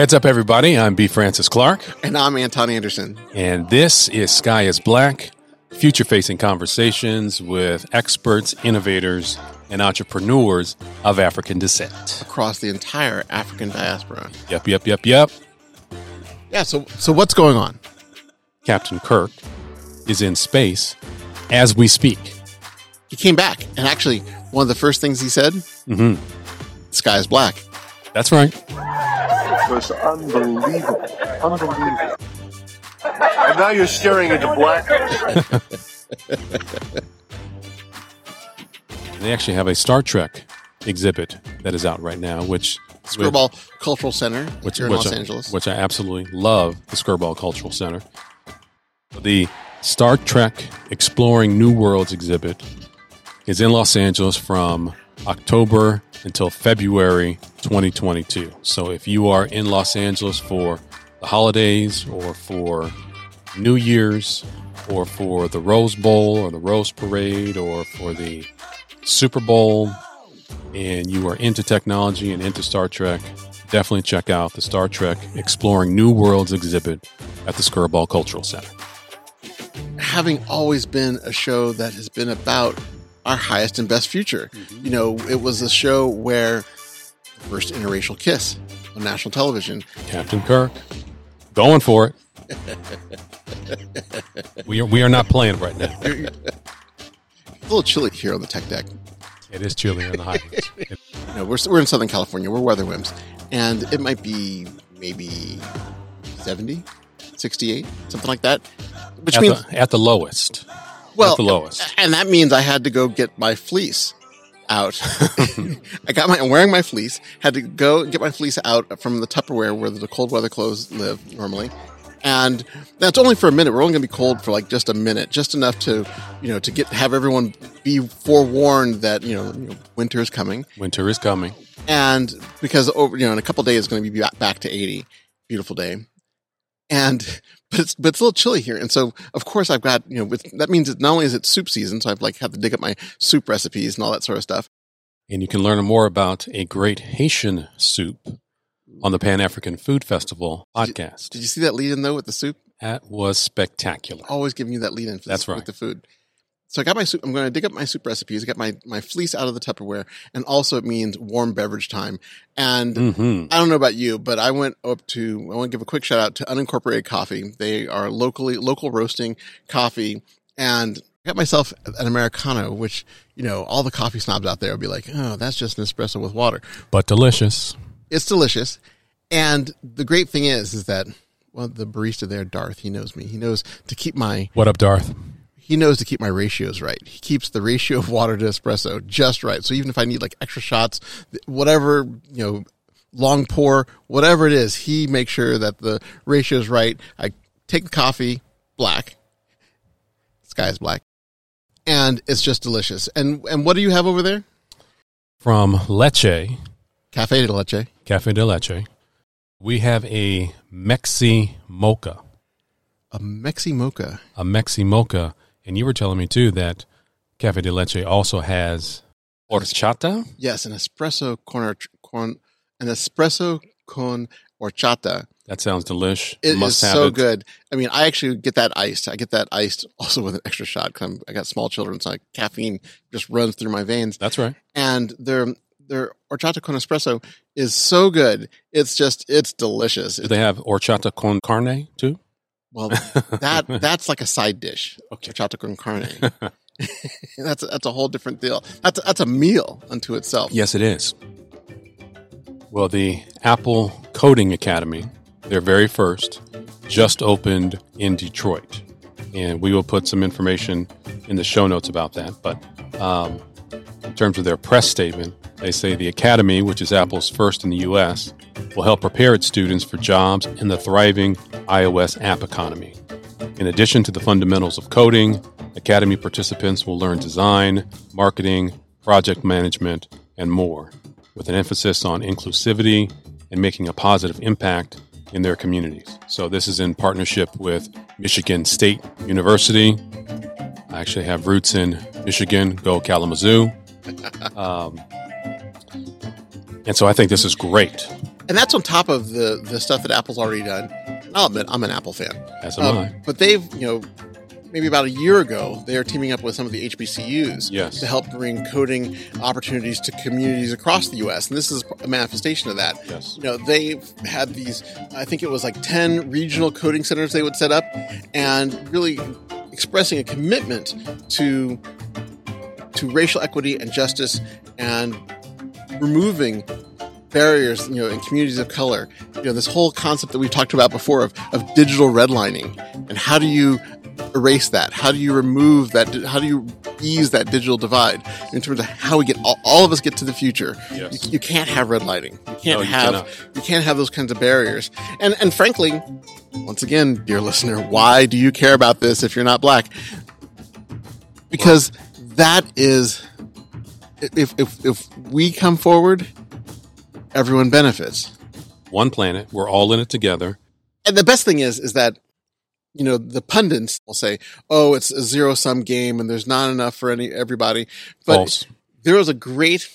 Heads up, everybody. I'm B. Francis Clark, And I'm Anton Anderson. and this is Sky is Black, future facing conversations with experts, innovators, and entrepreneurs of African descent. across the entire African diaspora. Yep, yep, yep, yep. Yeah, so so what's going on? Captain Kirk is in space as we speak. He came back, and actually, one of the first things he said, hmm sky is black." That's right. Was unbelievable. Unbelievable. And now you're staring into blackness. They actually have a Star Trek exhibit that is out right now, which Skirball Cultural Center which, here in which Los I, Angeles. which I absolutely love, the Skirball Cultural Center. The Star Trek Exploring New Worlds exhibit is in Los Angeles from October until February 2022. So if you are in Los Angeles for the holidays or for New Year's or for the Rose Bowl or the Rose Parade or for the Super Bowl and you are into technology and into Star Trek, definitely check out the Star Trek Exploring New Worlds exhibit at the Skirball Cultural Center. Having always been a show that has been about our highest and best future. Mm-hmm. You know, it was a show where the first interracial kiss on national television. Captain Kirk, going for it. we are we are not playing right now. A little chilly here on the tech deck. It is chilly on the highways. You know, we're, we're in Southern California. We're weather whims. And it might be maybe 70, 68, something like that. Which at, means, the, at the lowest. Well, the lowest. and that means I had to go get my fleece out. I got my, I'm wearing my fleece, had to go get my fleece out from the Tupperware where the cold weather clothes live normally. And that's only for a minute. We're only going to be cold for like just a minute, just enough to, you know, to get, have everyone be forewarned that, you know, you know winter is coming. Winter is coming. and because over you know in a couple days it's going to be back- back to 80 beautiful day and but it's but it's a little chilly here and so of course i've got you know with, that means that not only is it soup season so i've like had to dig up my soup recipes and all that sort of stuff And you can learn more about a great Haitian soup on the Pan African Food Festival podcast. did you see that lead in though with the soup That was spectacular. always giving you that lead in for That's the, right. with the food so i got my soup i'm going to dig up my soup recipes i got my my fleece out of the tupperware and also it means warm beverage time and hmm I don't know about you, but I went up to, I want to give a quick shout out to Unincorporated Coffee. They are locally, local roasting coffee and I got myself an Americano, which, you know, all the coffee snobs out there will be like, oh, that's just an espresso with water. But delicious. It's delicious. And the great thing is, is that, well, the barista there, Darth, he knows me. He knows to keep my, What up, Darth? He knows to keep my ratios right. He keeps the ratio of water to espresso just right. So even if I need like extra shots, whatever, you know, long pour, whatever it is, he makes sure that the ratio is right. I take the coffee black. Sky is black. And it's just delicious. And and what do you have over there? From Leche, Cafe de leche. Cafe de Leche, we have a Mexi Mocha. A Mexi mocha. A Mexi Mocha. And you were telling me, too, that Cafe de Leche also has horchata. Yes, an espresso corn, corn an espresso con horchata. That sounds delish. It is Must have so it. good. I mean, I actually get that iced. I get that iced also with an extra shot because I got small children, so like caffeine just runs through my veins. That's right. And their their horchata con espresso is so good. It's just it's delicious. Do they have horchata con carne, too? Well, that that's like a side dish. Okay. Horchata con carne. that's that's a whole different deal. That's that's a meal unto itself. Yes, it is. Well, the Apple Coding Academy, their very first, just opened in Detroit. And we will put some information in the show notes about that. But um, in terms of their press statement, they say the Academy, which is Apple's first in the U.S., will help prepare its students for jobs in the thriving iOS app economy. In addition to the fundamentals of coding, Academy participants will learn design, marketing, project management, and more, with an emphasis on inclusivity and making a positive impact in their communities. So, this is in partnership with Michigan State University. I actually have roots in Michigan, go Kalamazoo. Um, and so, I think this is great. and that's on top of the the stuff that Apple's already done. I'll admit I'm an Apple fan, As am I. but they've you know maybe about a year ago they are teaming up with some of the HBCUs Yes. to help bring coding opportunities to communities across the U.S. And this is a manifestation of that. Yes. You know, they've had these, I think it was like 10 regional coding centers they would set up and really expressing a commitment to to racial equity and justice and removing barriers, you know, in communities of color. You know, this whole concept that we've talked about before of, of digital redlining and how do you erase that? How do you remove that? How do you ease that digital divide in terms of how we get all, all of us get to the future? Yes. You, you can't have redlining. You can't No, you have cannot. you can't have those kinds of barriers. And and frankly, once again, dear listener, why do you care about this if you're not black? Because that is if if if we come forward, everyone benefits. One planet. We're all in it together. And the best thing is is that you know the pundits will say, "Oh, it's a zero sum game, and there's not enough for any everybody." But False. there was a great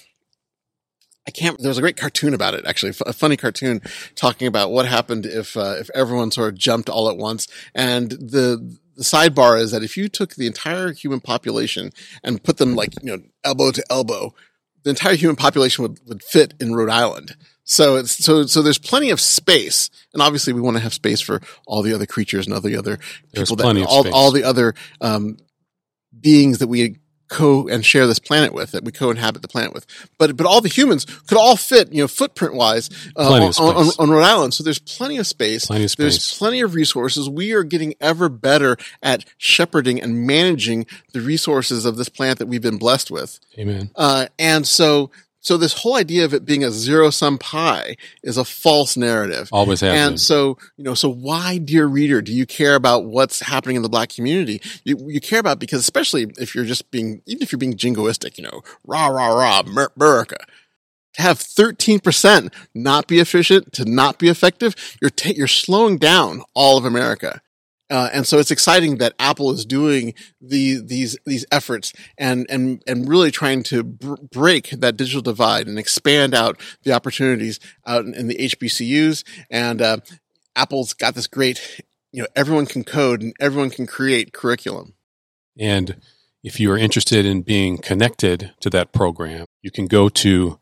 I can't. There was a great cartoon about it, actually, a funny cartoon talking about what happened if uh, if everyone sort of jumped all at once. And the the sidebar is that if you took the entire human population and put them like you know elbow to elbow, the entire human population would, would fit in Rhode Island. So it's so so there's plenty of space, and obviously we want to have space for all the other creatures and all the other There's people plenty that all all the other um, beings that we co and share this planet with that we co-inhabit the planet with. But but all the humans could all fit you know footprint wise uh, on, on, on Rhode Island. So there's plenty of space. Plenty of space. there's plenty of resources. We are getting ever better at shepherding and managing the resources of this planet that we've been blessed with. Amen. uh, and so so this whole idea of it being a zero sum pie is a false narrative Always has and been. so, you know, so why, dear reader, do you care about what's happening in the black community? You, you care about because especially if you're just being, even if you're being jingoistic, you know, rah, rah, rah, Mer- America. To have 13% not be efficient, to not be effective, you're, ta- you're slowing down all of America. Uh, and so it's exciting that Apple is doing the, these, these efforts and, and, and really trying to br- break that digital divide and expand out the opportunities out in, in the HBCUs. And, uh, Apple's got this great, you know, everyone can code and everyone can create curriculum. And if you are interested in being connected to that program, you can go to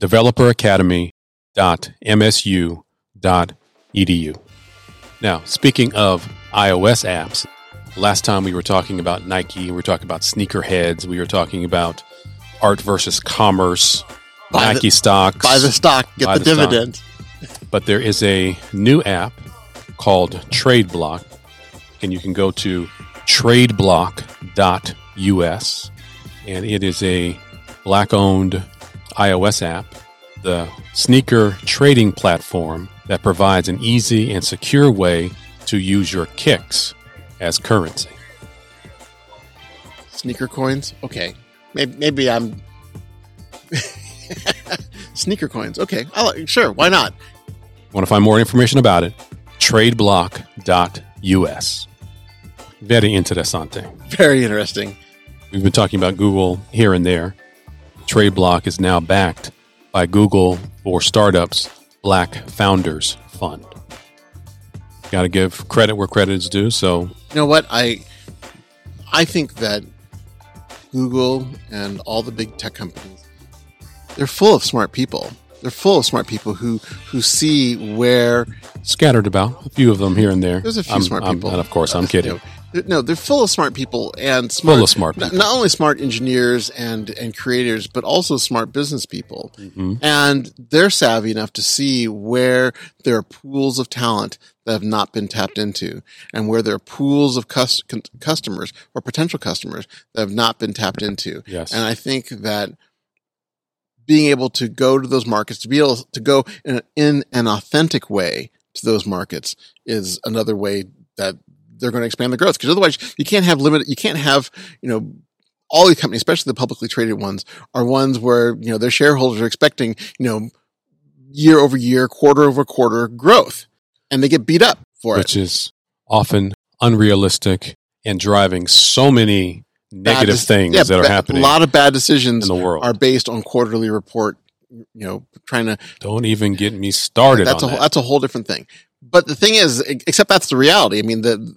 developeracademy.msu.edu. Now, speaking of iOS apps, last time we were talking about Nike, we were talking about sneakerheads, we were talking about art versus commerce, Buy the- Nike stocks. Buy the stock, get the, the stock. dividend. but there is a new app called TradeBlock, and you can go to tradeblock.us, and it is a black owned iOS app, the sneaker trading platform that provides an easy and secure way to use your kicks as currency. Sneaker coins. Okay. Maybe, maybe I'm sneaker coins. Okay. I like, sure. Why not? Want to find more information about it? Tradeblock.us. Very interessante. Very interesting. We've been talking about Google here and there. TradeBlock is now backed by Google for Startups Black Founders Fund. Got to give credit where credit is due. So, You know what? I I think that Google and all the big tech companies they're full of smart people. They're full of smart people who who see where scattered about a few of them here and there. There's a few I'm- smart I'm- people. and of course, I'm kidding. you know, no, they're full of smart people and smart, Full of smart not- people. Not, only smart engineers and and creators, but also smart business people. Mhm. And they're savvy enough to see where there are pools of talent that have not been tapped into, and where there are pools of cus- customers or potential customers that have not been tapped into. Yes. And I think that being able to go to those markets, to be able to go in, in an authentic way to those markets is another way that they're going to expand the growth. Because otherwise you can't have limited, you can't have, you know, all the companies, especially the publicly traded ones, are ones where, you know, their shareholders are expecting, you know, year over year, quarter over quarter growth. And they get beat up for it. which is often unrealistic and driving so many negative dec- things yeah, that are ba- happening A lot of bad decisions in the world. are based on quarterly report you know, trying to Don't even get me started that's a that. that's a whole different thing. But the thing is, except that's the reality. I mean, the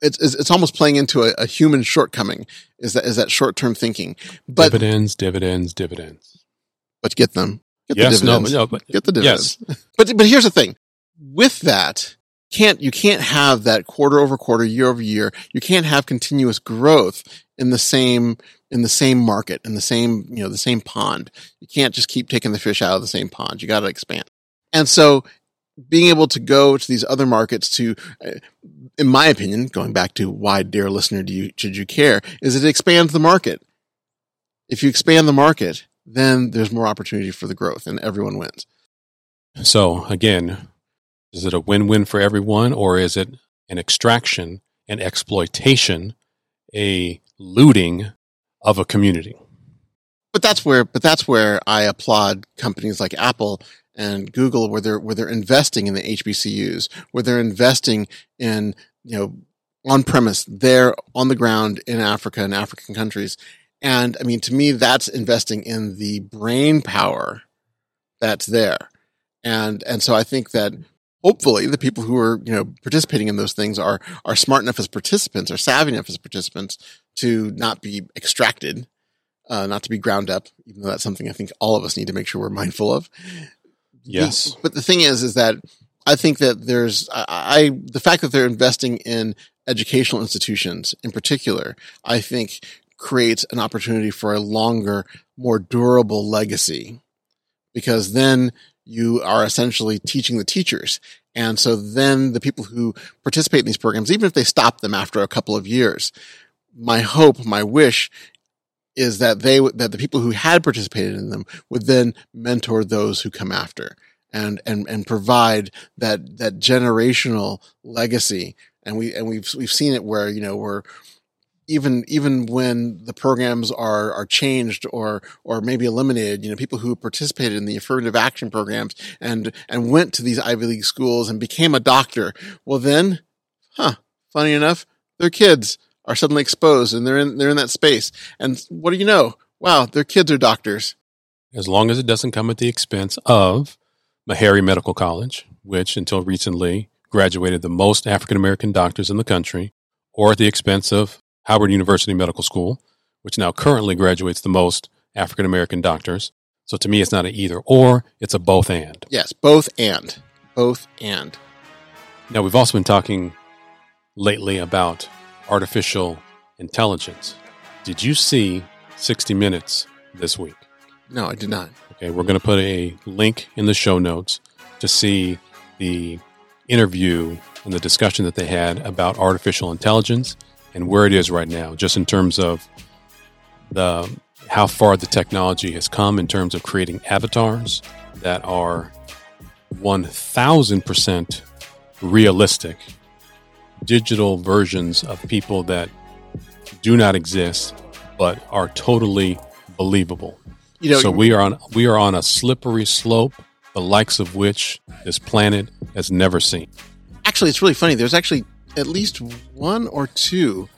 it's, it's it's almost playing into a, a human shortcoming. Is that is that short term thinking? But dividends, dividends, dividends. but get them. Get yes, the no, dividends. no, but Get the dividends. yes. But but here's the thing. With that, can't you can't have that quarter over quarter, year over year. You can't have continuous growth in the same in the same market, in the same you know the same pond. You can't just keep taking the fish out of the same pond. You got to expand. And so, being able to go to these other markets to, uh, in my opinion, going back to why, dear listener, do you should you care? Is it expands the market. If you expand the market, then there's more opportunity for the growth, and everyone wins. So again, is it a win-win for everyone, or is it an extraction, an exploitation, a looting of a community? but that's where but that's where I applaud companies like Apple and Google where they're where they're investing in the HBCUs, where they're investing in you know on premise there on the ground in Africa and African countries. And I mean to me that's investing in the brain power that's there. And and so I think that hopefully the people who are you know participating in those things are are smart enough as participants, are savvy enough as participants to not be extracted uh, not to be ground up, even though that's something I think all of us need to make sure we're mindful of. Yes. But the thing is, is that I think that there's, I, I, the fact that they're investing in educational institutions in particular, I think creates an opportunity for a longer, more durable legacy because then you are essentially teaching the teachers. And so then the people who participate in these programs, even if they stop them after a couple of years, my hope, my wish is that they that the people who had participated in them would then mentor those who come after and and and provide that that generational legacy. And we and we've we've seen it where you know we're even even when the programs are are changed or or maybe eliminated you know people who participated in the affirmative action programs and and went to these Ivy League schools and became a doctor well then huh funny enough their kids are suddenly exposed and they're in they're in that space. And what do you know? Wow, their kids are doctors. As long as it doesn't come at the expense of Meharry Medical College, which until recently graduated the most African American doctors in the country, or at the expense of Howard University Medical School, which now currently graduates the most African American doctors. So to me, it's not an either or, it's a both and. Yes, both and. Both and. Now, we've also been talking lately about artificial intelligence. Did you see 60 Minutes this week? No, I did not. Okay, we're going to put a link in the show notes to see the interview and the discussion that they had about artificial intelligence and where it is right now, just in terms of the how far the technology has come in terms of creating avatars that are 1000% realistic digital versions of people that do not exist but are totally believable. You know, so we are on we are on a slippery slope, the likes of which this planet has never seen. actually, it's really funny. There's actually at least one or two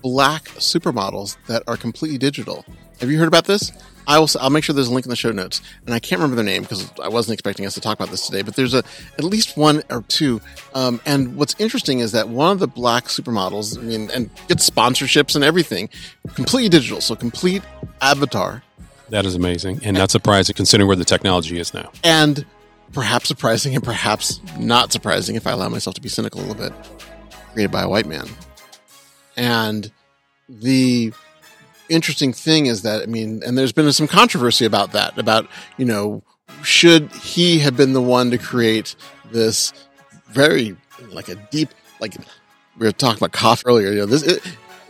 black supermodels that are completely digital. Have you heard about this? I will. I'll make sure there's a link in the show notes, and I can't remember their name because I wasn't expecting us to talk about this today. But there's a at least one or two. Um, and what's interesting is that one of the black supermodels, I mean, and gets sponsorships and everything, completely digital, so complete avatar, That is amazing and not surprising considering where the technology is now. and perhaps surprising and perhaps not surprising if I allow myself to be cynical a little bit, created by a white man. And the interesting thing is that, I mean, and there's been some controversy about that, about, you know, should he have been the one to create this very, like a deep, like we were talking about coffee earlier, you know, this, it,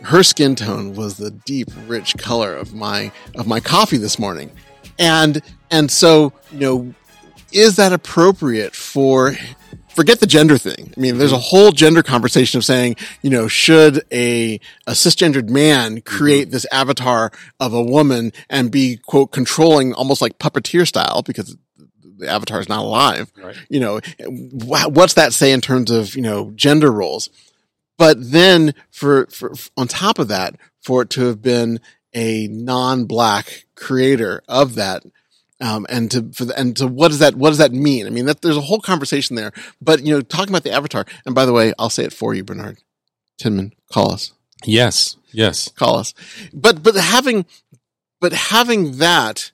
her skin tone was the deep, rich color of my, of my coffee this morning. And, and so, you know, is that appropriate for forget the gender thing i mean there's a mm-hmm. whole gender conversation of saying you know should a a cisgendered man mm-hmm. create this avatar of a woman and be quote controlling almost like puppeteer style because the avatar is not alive Right. you know what's that say in terms of you know gender roles but then for, for on top of that for it to have been a non-black creator of that. Um, and to, for the, and to what does that, what does that mean? I mean, that there's a whole conversation there, but you know, talking about the avatar. And by the way, I'll say it for you, Bernard Tinman, call us, Yes, yes. call us. But, but having, but having that,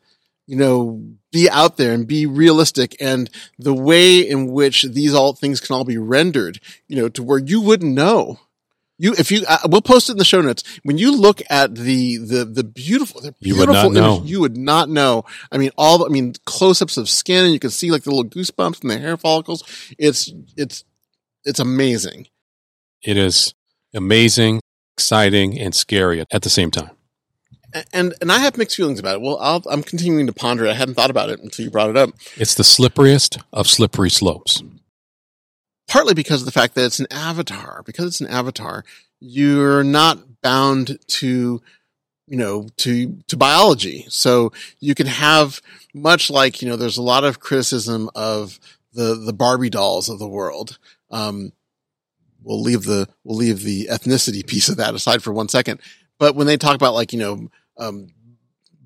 you know, be out there and be realistic and the way in which these all things can all be rendered, you know, to where you wouldn't know. You, if you, uh, we'll post it in the show notes. When you look at the, the, the beautiful, the You would beautiful not know. image, you would not know. I mean, all, the- I mean, close ups of skin and you can see like the little goosebumps and the hair follicles. It's, it's, it's amazing. It is amazing, exciting, and scary at the same time. And, and I have mixed feelings about it. Well, I'll, I'm continuing to ponder it. I hadn't thought about it until you brought it up. It's the slipperiest of slippery slopes. Partly because of the fact that it's an avatar. Because it's an avatar, you're not bound to, you know, to to biology. So you can have much like you know, there's a lot of criticism of the the Barbie dolls of the world. Um, we'll leave the we'll leave the ethnicity piece of that aside for one second. But when they talk about like you know. Um,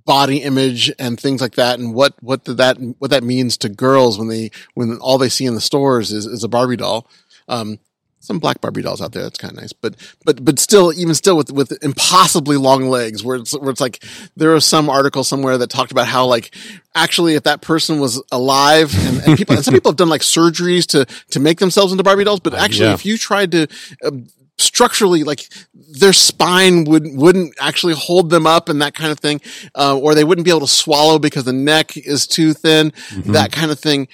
body image and things like that and what what did that what that means to girls when they when all they see in the stores is, is a Barbie doll. Um, some black Barbie dolls out there. That's kind of nice, but but but still, even still, with with impossibly long legs, where it's where it's like there was some article somewhere that talked about how like actually if that person was alive and, and people and some people have done like surgeries to to make themselves into Barbie dolls, but actually yeah. if you tried to um, structurally like their spine would wouldn't actually hold them up and that kind of thing uh, or they wouldn't be able to swallow because the neck is too thin Mm-hmm. that kind of thing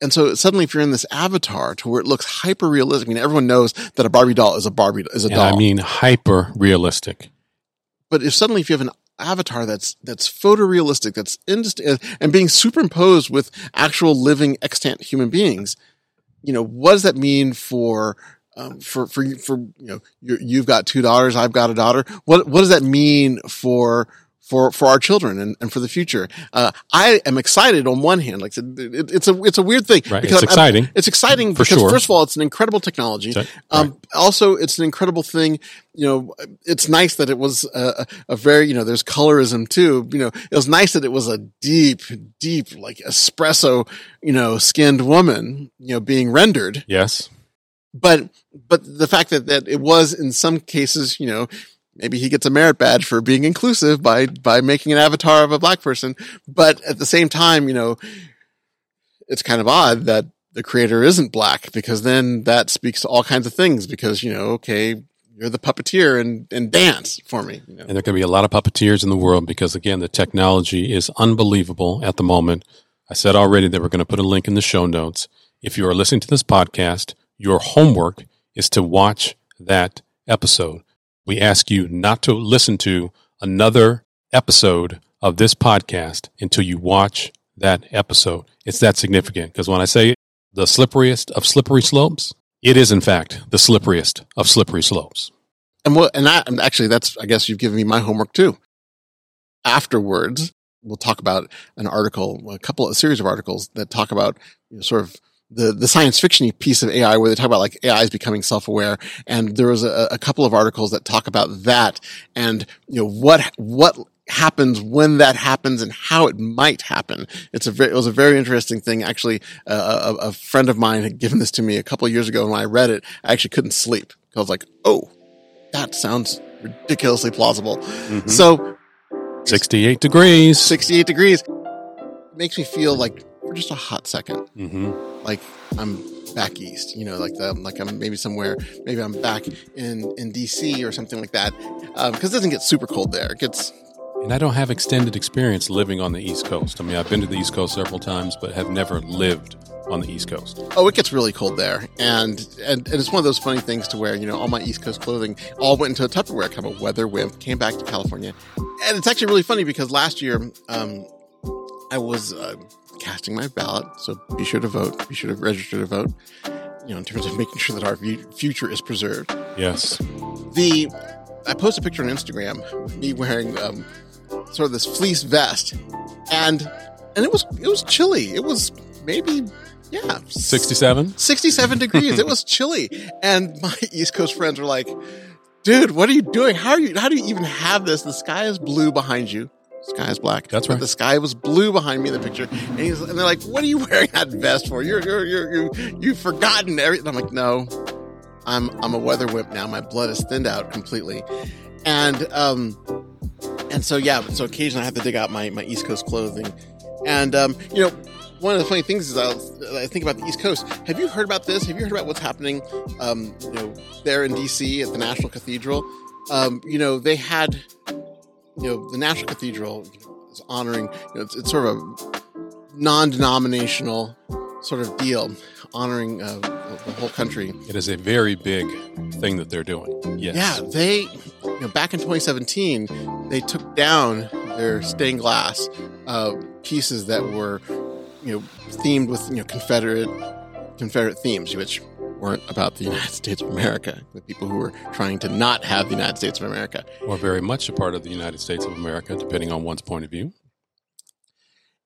and so suddenly if you're in this avatar to where it looks hyper realistic i mean everyone knows that a barbie doll is a barbie is a And doll I mean, hyper realistic. but if suddenly if you have an avatar that's that's photorealistic that's indist- and being superimposed with actual living extant human beings you know what does that mean for um, for for for you know you you've got two daughters I've got a daughter what what does that mean for for for our children and, and for the future uh, I am excited on one hand like it, it, it's a it's a weird thing Right. because It's I'm- exciting. it's exciting For because sure. first of all it's an incredible technology So- um, also, it's an incredible thing. You know, it's nice that it was a a very, you know, there's colorism too. You know, it was nice that it was a deep, deep, like espresso, you know, skinned woman, you know, being rendered. Yes. But, but the fact that, that it was in some cases, you know, maybe he gets a merit badge for being inclusive by, by making an avatar of a black person. But at the same time, you know, it's kind of odd that the creator isn't black because then that speaks to all kinds of things because, you know, okay, you're the puppeteer and, and dance for me. You know? And there can be a lot of puppeteers in the world because, again, the technology is unbelievable at the moment. I said already that we're going to put a link in the show notes. If you are listening to this podcast, your homework is to watch that episode. We ask you not to listen to another episode of this podcast until you watch that episode. It's that significant because when I say the slipperiest of slippery slopes, it is in fact the slipperiest of slippery slopes. And what, and that, and actually that's, I guess you've given me my homework too. Afterwards, we'll talk about an article, a couple, a series of articles that talk about you know, sort of the, the science fiction piece of AI where they talk about like AI is becoming self-aware. And there was a, a couple of articles that talk about that and, you know, what, what happens when that happens and how it might happen. It's a very, it was a very interesting thing. Actually, uh, a, a friend of mine had given this to me a couple of years ago. And when I read it, I actually couldn't sleep. I was like, oh, that sounds ridiculously plausible. So 68 degrees. 68 degrees makes me feel like for just a hot second, hmm like I'm back east, you know, like the, like I'm maybe somewhere, maybe I'm back in, in DC or something like that. Um, cause it doesn't get super cold there. It gets, And I don't have extended experience living on the East Coast. I mean, I've been to the East Coast several times, but have never lived on the East Coast. oh, it gets really cold there. And, and, and it's one of those funny things to where, you know, all my East Coast clothing all went into a Tupperware kind of a weather wimp came back to California. And it's actually really funny because last year, um, I was uh, casting my ballot. So be sure to vote, be sure to register to vote, you know, in terms of making sure that our future is preserved. Yes. The, I posted a picture on Instagram of me wearing, um, sort of this fleece vest and, and it was, it was chilly. It was maybe, yeah, 67? 67 degrees. it was chilly. And my East Coast friends were like, dude, what are you doing? How are you? How do you even have this? The sky is blue behind you. Sky is black. That's But right. the sky was blue behind me in the picture, and, he's, and they're like, "What are you wearing that vest for? You're you're you're you you've forgotten everything." I'm like, "No, I'm I'm a weather wimp now. My blood is thinned out completely," and um, and so yeah, so occasionally I have to dig out my my East Coast clothing, and um, you know. One of the funny things is I'll, I think about the East Coast. Have you heard about this? Have you heard about what's happening, um, you know, there in D.C. at the National Cathedral? Um, you know, they had you know, the National Cathedral is honoring, you know, it's, it's sort of a non-denominational sort of deal, honoring uh, the the whole country. It is a very big thing that they're doing. Yes. Yeah, they, you know, back in 2017, they took down their stained glass uh, pieces that were, you know, themed with you know Confederate Confederate themes, which weren't about the United States of America. The people who were trying to not have the United States of America. Or very much a part of the United States of America, depending on one's point of view.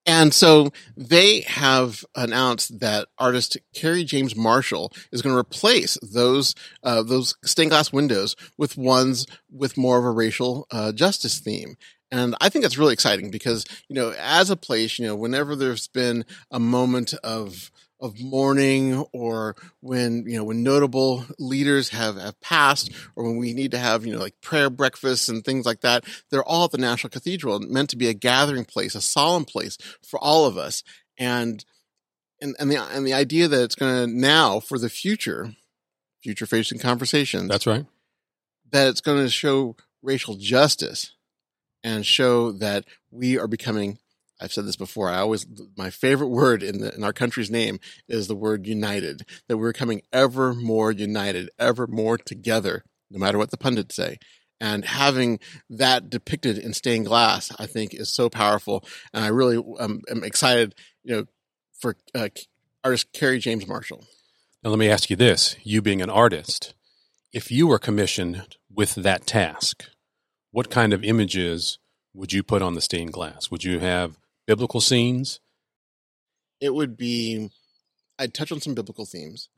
And so they have announced that artist Kerry James Marshall is going to replace those uh, those stained glass windows with ones with more of a racial uh, justice theme. And I think that's really exciting because you know, as a place, you know, whenever there's been a moment of of mourning or when you know when notable leaders have have passed or when we need to have you know like prayer breakfasts and things like that they're all at the national cathedral meant to be a gathering place a solemn place for all of us and and and the and the idea that it's going to now for the future future facing conversations That's right. that it's going to show racial justice and show that we are becoming I've said this before. I always my favorite word in the in our country's name is the word united. That we're coming ever more united, ever more together, no matter what the pundits say. And having that depicted in stained glass, I think, is so powerful. And I really um, am excited, you know, for uh, artist Kerry James Marshall. Now, let me ask you this you being an artist, if you were commissioned with that task, what kind of images would you put on the stained glass? Would you have biblical scenes? it would be I'd touch on some biblical themes,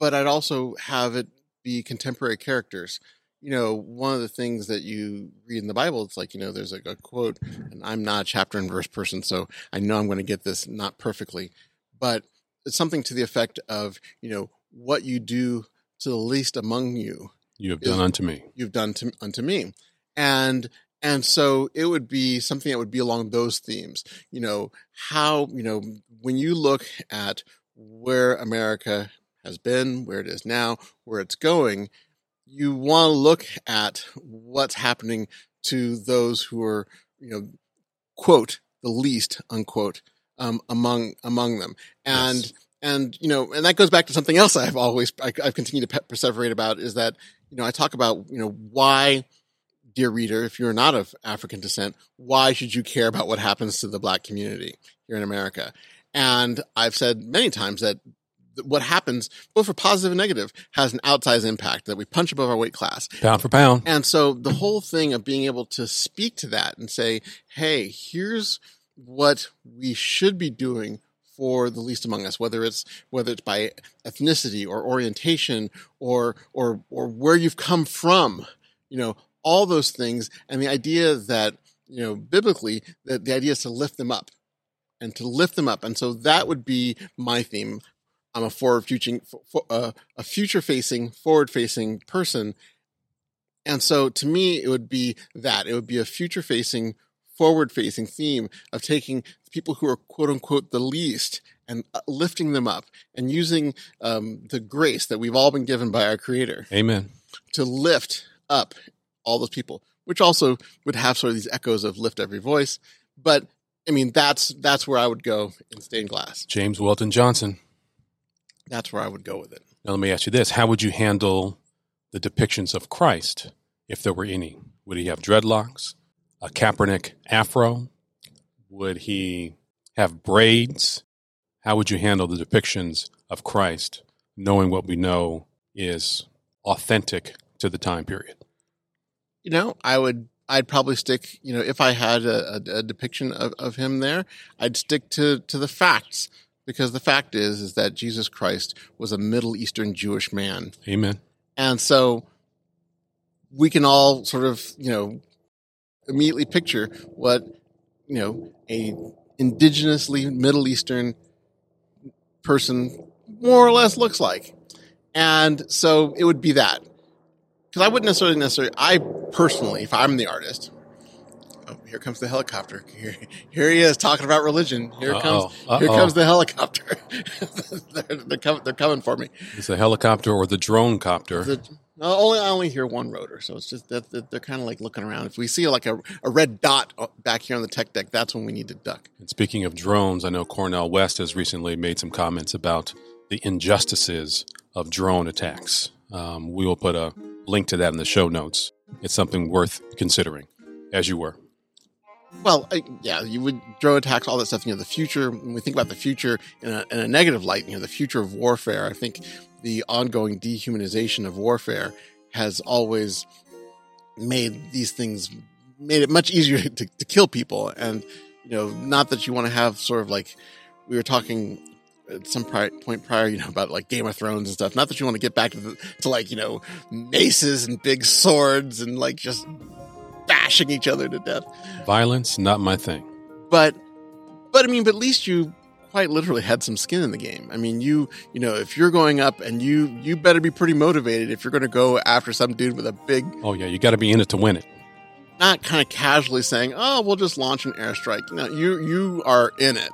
but I'd also have it be contemporary characters. You know, one of the things that you read in the Bible, it's like, you know, there's a, a quote, and I'm not a chapter and verse person, so I know I'm going to get this not perfectly, but it's something to the effect of, you know, what you do to the least among you, You have done unto me. you've done to, unto me. And and so it would be something that would be along those themes. You know, how, you know, when you look at where America has been, where it is now, where it's going, you want to look at what's happening to those who are, you know, quote, the least, unquote, um, among among them. And Yes. and you know, and that goes back to something else I've always I, I've continued to pe- perseverate about is that you know I talk about you know why, dear reader, if you're not of African descent, why should you care about what happens to the black community here in America? And I've said many times that what happens, both for positive and negative, has an outsized impact. That we punch above our weight class, Pound for pound. and so the whole thing of being able to speak to that and say, hey, here's what we should be doing for the least among us, whether it's whether it's by ethnicity or orientation or or or where you've come from, you know, all those things, and the idea that you know biblically that the idea is to lift them up and to lift them up, and so that would be my theme. I'm a forward future, uh, a future facing, forward facing person, and so to me, it would be that. It would be a future facing, forward facing theme of taking people who are quote unquote the least and uh, lifting them up and using um, the grace that we've all been given by our creator Amen. to lift up all those people, which also would have sort of these echoes of lift every voice. But I mean, that's that's where I would go in stained glass. James Weldon Johnson. That's where I would go with it. Now, let me ask you this How would you handle the depictions of Christ if there were any? Would he have dreadlocks, a Kaepernick afro? Would he have braids? How would you handle the depictions of Christ, knowing what we know is authentic to the time period? You know, I would, I'd probably stick, you know, if I had a, a, a depiction of, of him there, I'd stick to, to the facts because the fact is, is that Jesus Christ was a Middle Eastern Jewish man. Amen. And so we can all sort of, you know, immediately picture what, you know, a indigenously Middle Eastern person more or less looks like. And so it would be that. Because I wouldn't necessarily necessarily I personally, if I'm the artist, oh, here comes the helicopter. Here, here he is talking about religion. Here Uh-oh. comes Uh-oh. here comes the helicopter. they're, they're, coming, they're coming for me. It's a helicopter or the drone copter. The, no, only I only hear one rotor, so it's just that, that they're kind of like looking around. If we see like a, a red dot back here on the tech deck, that's when we need to duck. And speaking of drones, I know Cornel West has recently made some comments about the injustices of drone attacks. Um, we will put a link to that in the show notes. It's something worth considering, as you were. Well, I, yeah, you would drone attacks, all that stuff. You know, the future. When we think about the future in a, in a negative light, you know, the future of warfare. I think the ongoing dehumanization of warfare has always made these things made it much easier to, to kill people. And you know, not that you want to have sort of like we were talking at some pri- point prior, you know, about like Game of Thrones and stuff. Not that you want to get back to the, to like you know maces and big swords and like just bashing each other to death. Violence, not my thing. But, but I mean, but at least you quite literally had some skin in the game. I mean, you, you know, if you're going up and you, you better be pretty motivated if you're going to go after some dude with a big, Oh, yeah, you got to be in it to win it. not kind of casually saying, "Oh, we'll just launch an airstrike." No, you you are in it.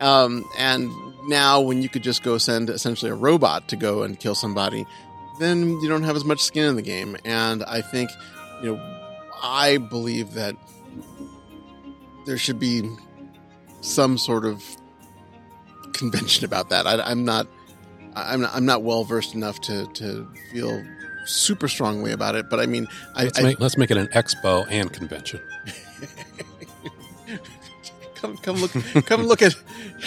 Um, and now, when you could just go send essentially a robot to go and kill somebody, then you don't have as much skin in the game. And I think, you know, I believe that there should be some sort of convention about that. I, I'm not. I'm not, I'm not well versed enough to, to feel super strongly about it, but I mean, I, Let's, I make, let's make it an expo and convention. Come come look come look at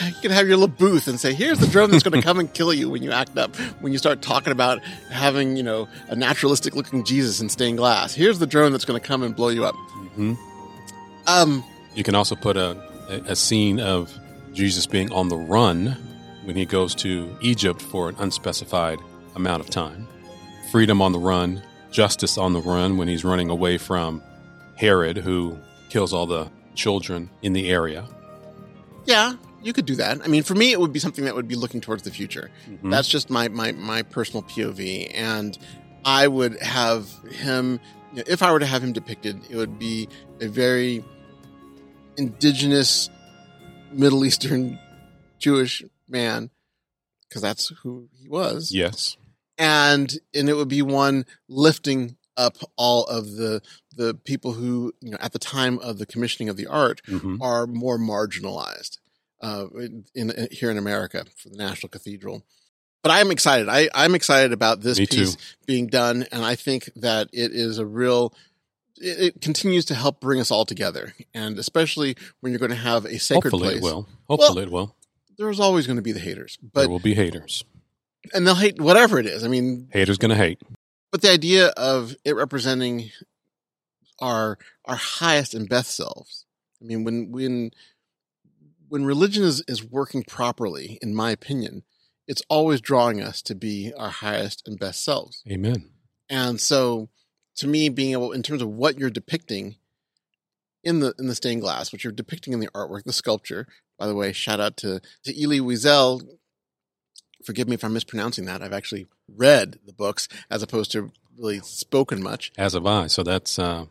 you can have your little booth and say here's the drone that's going to come and kill you when you act up when you start talking about having you know a naturalistic looking jesus in stained glass here's the drone that's going to come and blow you up Mhm. um You can also put a, a scene of Jesus being on the run when he goes to Egypt for an unspecified amount of time. Freedom on the run, justice on the run when he's running away from Herod, who kills all the children in the area. yeah you could do that i mean for me it would be something that would be looking towards the future Mhm. That's just my my my personal POV, and I would have him. you know, If I were to have him depicted, it would be a very indigenous Middle Eastern Jewish man, because that's who he was, yes. and and it would be one lifting up all of the the people who you know at the time of the commissioning of the art hmm are more marginalized uh, in, in here in America for the National Cathedral. But I'm excited. I, I'm excited about this Me too. piece being done, and I think that it is a real. It, it continues to help bring us all together, and especially when you're going to have a sacred Hopefully place. it will. Hopefully it will. There's always going to be the haters, but there will be haters. and they'll hate whatever it is. I mean, Haters going to hate. But the idea of it representing our our highest and best selves. I mean, when when when religion is, is working properly, in my opinion, it's always drawing us to be our highest and best selves. Amen. And so, to me, being able, in terms of what you're depicting in the in the stained glass, what you're depicting in the artwork, the sculpture. By the way, shout out to to Elie Wiesel. Forgive me if I'm mispronouncing that. I've actually read the books as opposed to really spoken much. As have I. So that's, uh,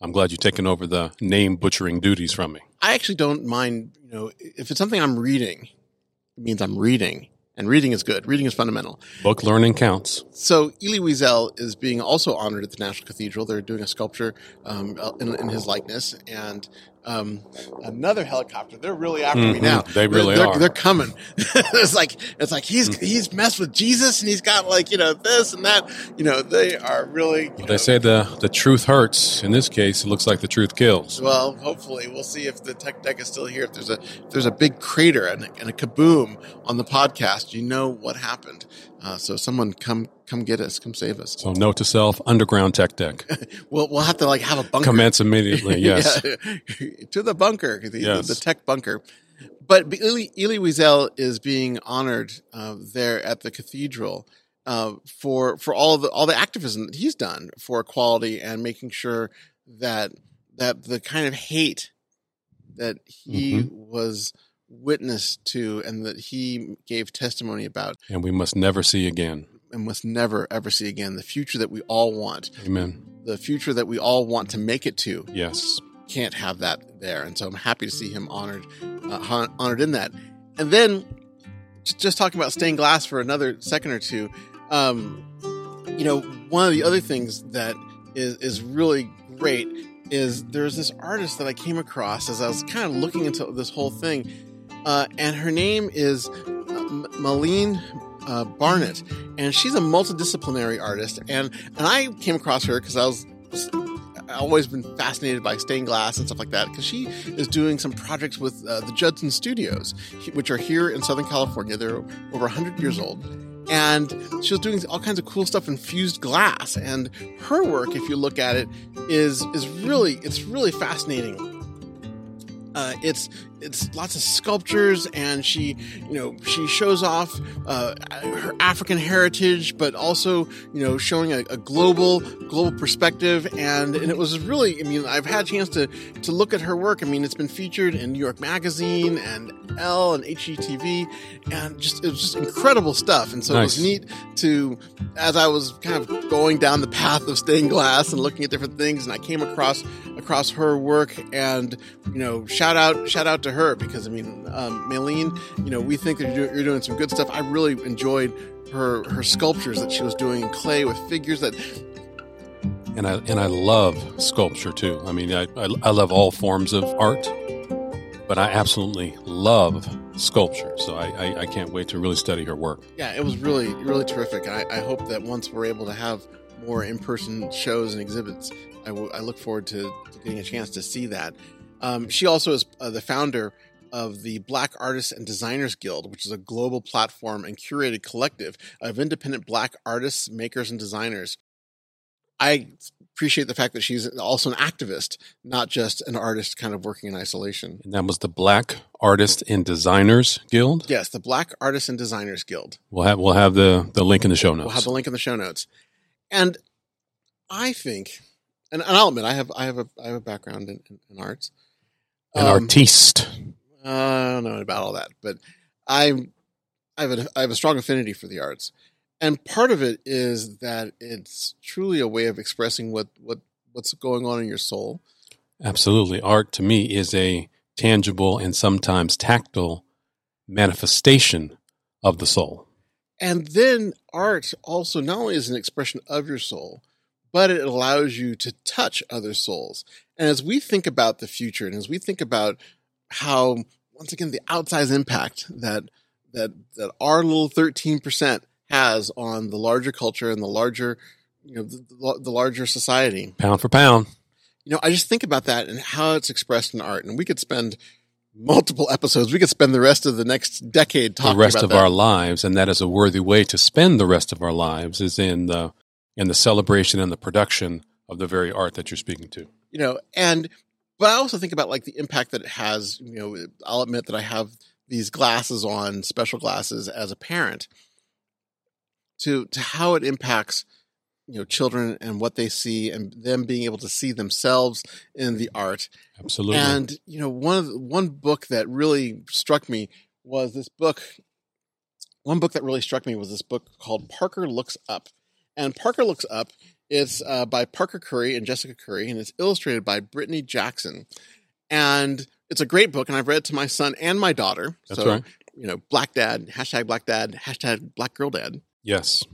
I'm glad you've taken over the name butchering duties from me. I actually don't mind, you know, if it's something I'm reading, it means I'm reading. And reading is good. Reading is fundamental. Book learning counts. So Elie Wiesel is being also honored at the National Cathedral. They're doing a sculpture um, in, in his likeness, and um, another helicopter. They're really after me Mhm. now. They really they're, are. They're coming. it's like it's like he's he's messed with Jesus, and he's got like you know this and that. You know they are really. Know, They say the, the truth hurts. In this case, it looks like the truth kills. Well, hopefully, we'll see if the tech deck is still here. If there's a if there's a big crater and, a- and a kaboom on the podcast, you know what happened. Uh, so someone come come get us, come save us. So note to self, underground tech deck. We'll we'll have to like have a bunker. Commence immediately. Yes. Yeah. to the bunker, the, Yes. the tech bunker. But Elie, Elie Wiesel is being honored uh, there at the cathedral, uh, for for all the all the activism that he's done for equality and making sure that that the kind of hate that he Mhm. was witness to and that he gave testimony about And we must never see again. and must never ever see again the future that we all want Amen. the future that we all want to make it to Yes. can't have that there and so i'm happy to see him honored uh, honored in that and then just talking about stained glass for another second or two um, you know one of the other things that is is really great is there's this artist that i came across as i was kind of looking into this whole thing uh, and her name is uh, Malene uh, Barnett, and she's a multidisciplinary artist. And and I came across her because I was I've always been fascinated by stained glass and stuff like that because she is doing some projects with uh, the Judson Studios, which are here in Southern California. They're over 100 years old. And she was doing all kinds of cool stuff in fused glass. And her work, if you look at it, is is really it's really fascinating. Uh, it's it's lots of sculptures, and she you know she shows off uh, her African heritage, but also you know showing a, a global global perspective. And and it was really I mean I've had a chance to to look at her work. I mean it's been featured in New York Magazine and l and HGTV, and just it was just incredible stuff. And so it was neat to as I was kind of going down the path of stained glass and looking at different things, and I came across across her work and you know shout out shout out to her because I mean um, Malene you know we think that you're, do- you're doing some good stuff I really enjoyed her her sculptures that she was doing in clay with figures that And I and I love sculpture too. I mean, I, I, I love all forms of art, but I absolutely love sculpture. So I, I, I can't wait to really study her work. yeah it was really really terrific and I, I hope that once we're able to have more in-person shows and exhibits I I look forward to, to getting a chance to see that um, she also is uh, the founder of the Black Artists and Designers Guild, which is a global platform and curated collective of independent Black artists, makers, and designers. I appreciate the fact that she's also an activist, not just an artist kind of working in isolation. And that was the Black Artists and Designers Guild. Yes, the Black Artists and Designers Guild. We'll have we'll have the, the link in the show notes. We'll have the link in the show notes. And I think, and, and I'll admit, I have I have a I have a background in, in, in arts. An Um, artiste. I don't know about all that, but I I have a I have a strong affinity for the arts, and part of it is that it's truly a way of expressing what what what's going on in your soul. Absolutely. Art to me is a tangible and sometimes tactile manifestation of the soul. And then art also not only is an expression of your soul, but it allows you to touch other souls. And as we think about the future and as we think about how once again the outsized impact that that that our little 13% has on the larger culture and the larger you know the, the larger society. Pound for pound. You know, I just think about that and how it's expressed in art and we could spend multiple episodes. We could spend the rest of the next decade talking the rest of that. our lives, and that is a worthy way to spend the rest of our lives is in the in the celebration and the production of the very art that you're speaking to. You know and but i also think about like the impact that it has you know i'll admit that i have these glasses on special glasses as a parent to to how it impacts you know children and what they see and them being able to see themselves in the art Absolutely. and you know one of the, one book that really struck me was this book one book that really struck me was this book called parker looks up and parker looks up it's uh, by parker curry and jessica curry and it's illustrated by brittany jackson and it's a great book and i've read it to my son and my daughter That's so right. you know black dad hashtag black dad hashtag black girl dad yes.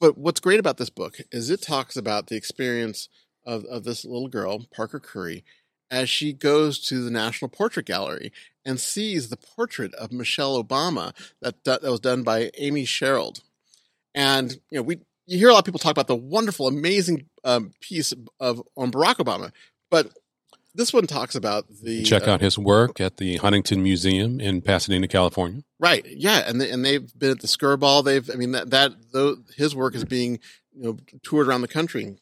but what's great about this book is it talks about the experience of, of this little girl, Parker Curry, as she goes to the National Portrait Gallery and sees the portrait of Michelle Obama that that was done by Amy Sherald. And you know, we you hear a lot of people talk about the wonderful, amazing um, piece of on Barack Obama, but this one talks about the Check uh, out his work at the Huntington Museum in Pasadena, California. Right. Yeah, and they, and they've been at the Skirball. They've I mean that that though his work is being you know toured around the country,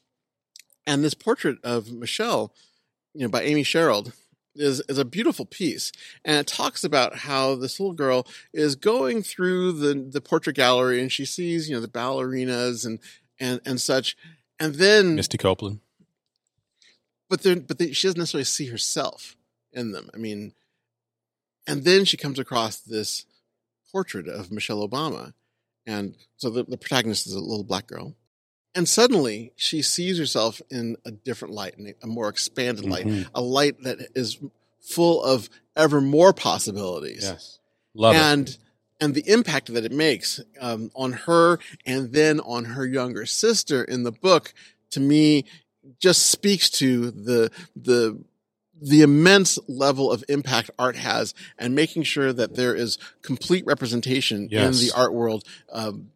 and this portrait of Michelle, you know, by Amy Sherald, is is a beautiful piece, and it talks about how this little girl is going through the the portrait gallery, and she sees you know the ballerinas and and and such, and then Misty Copeland. but then but they, she doesn't necessarily see herself in them. I mean, and then she comes across this portrait of Michelle Obama, and so the, the protagonist is a little black girl, and suddenly she sees herself in a different light, in a more expanded light, Mhm. a light that is full of ever more possibilities Yes. Love it. and and the impact that it makes um, on her and then on her younger sister in the book to me just speaks to the the the immense level of impact art has and making sure that there is complete representation Yes. in the art world um,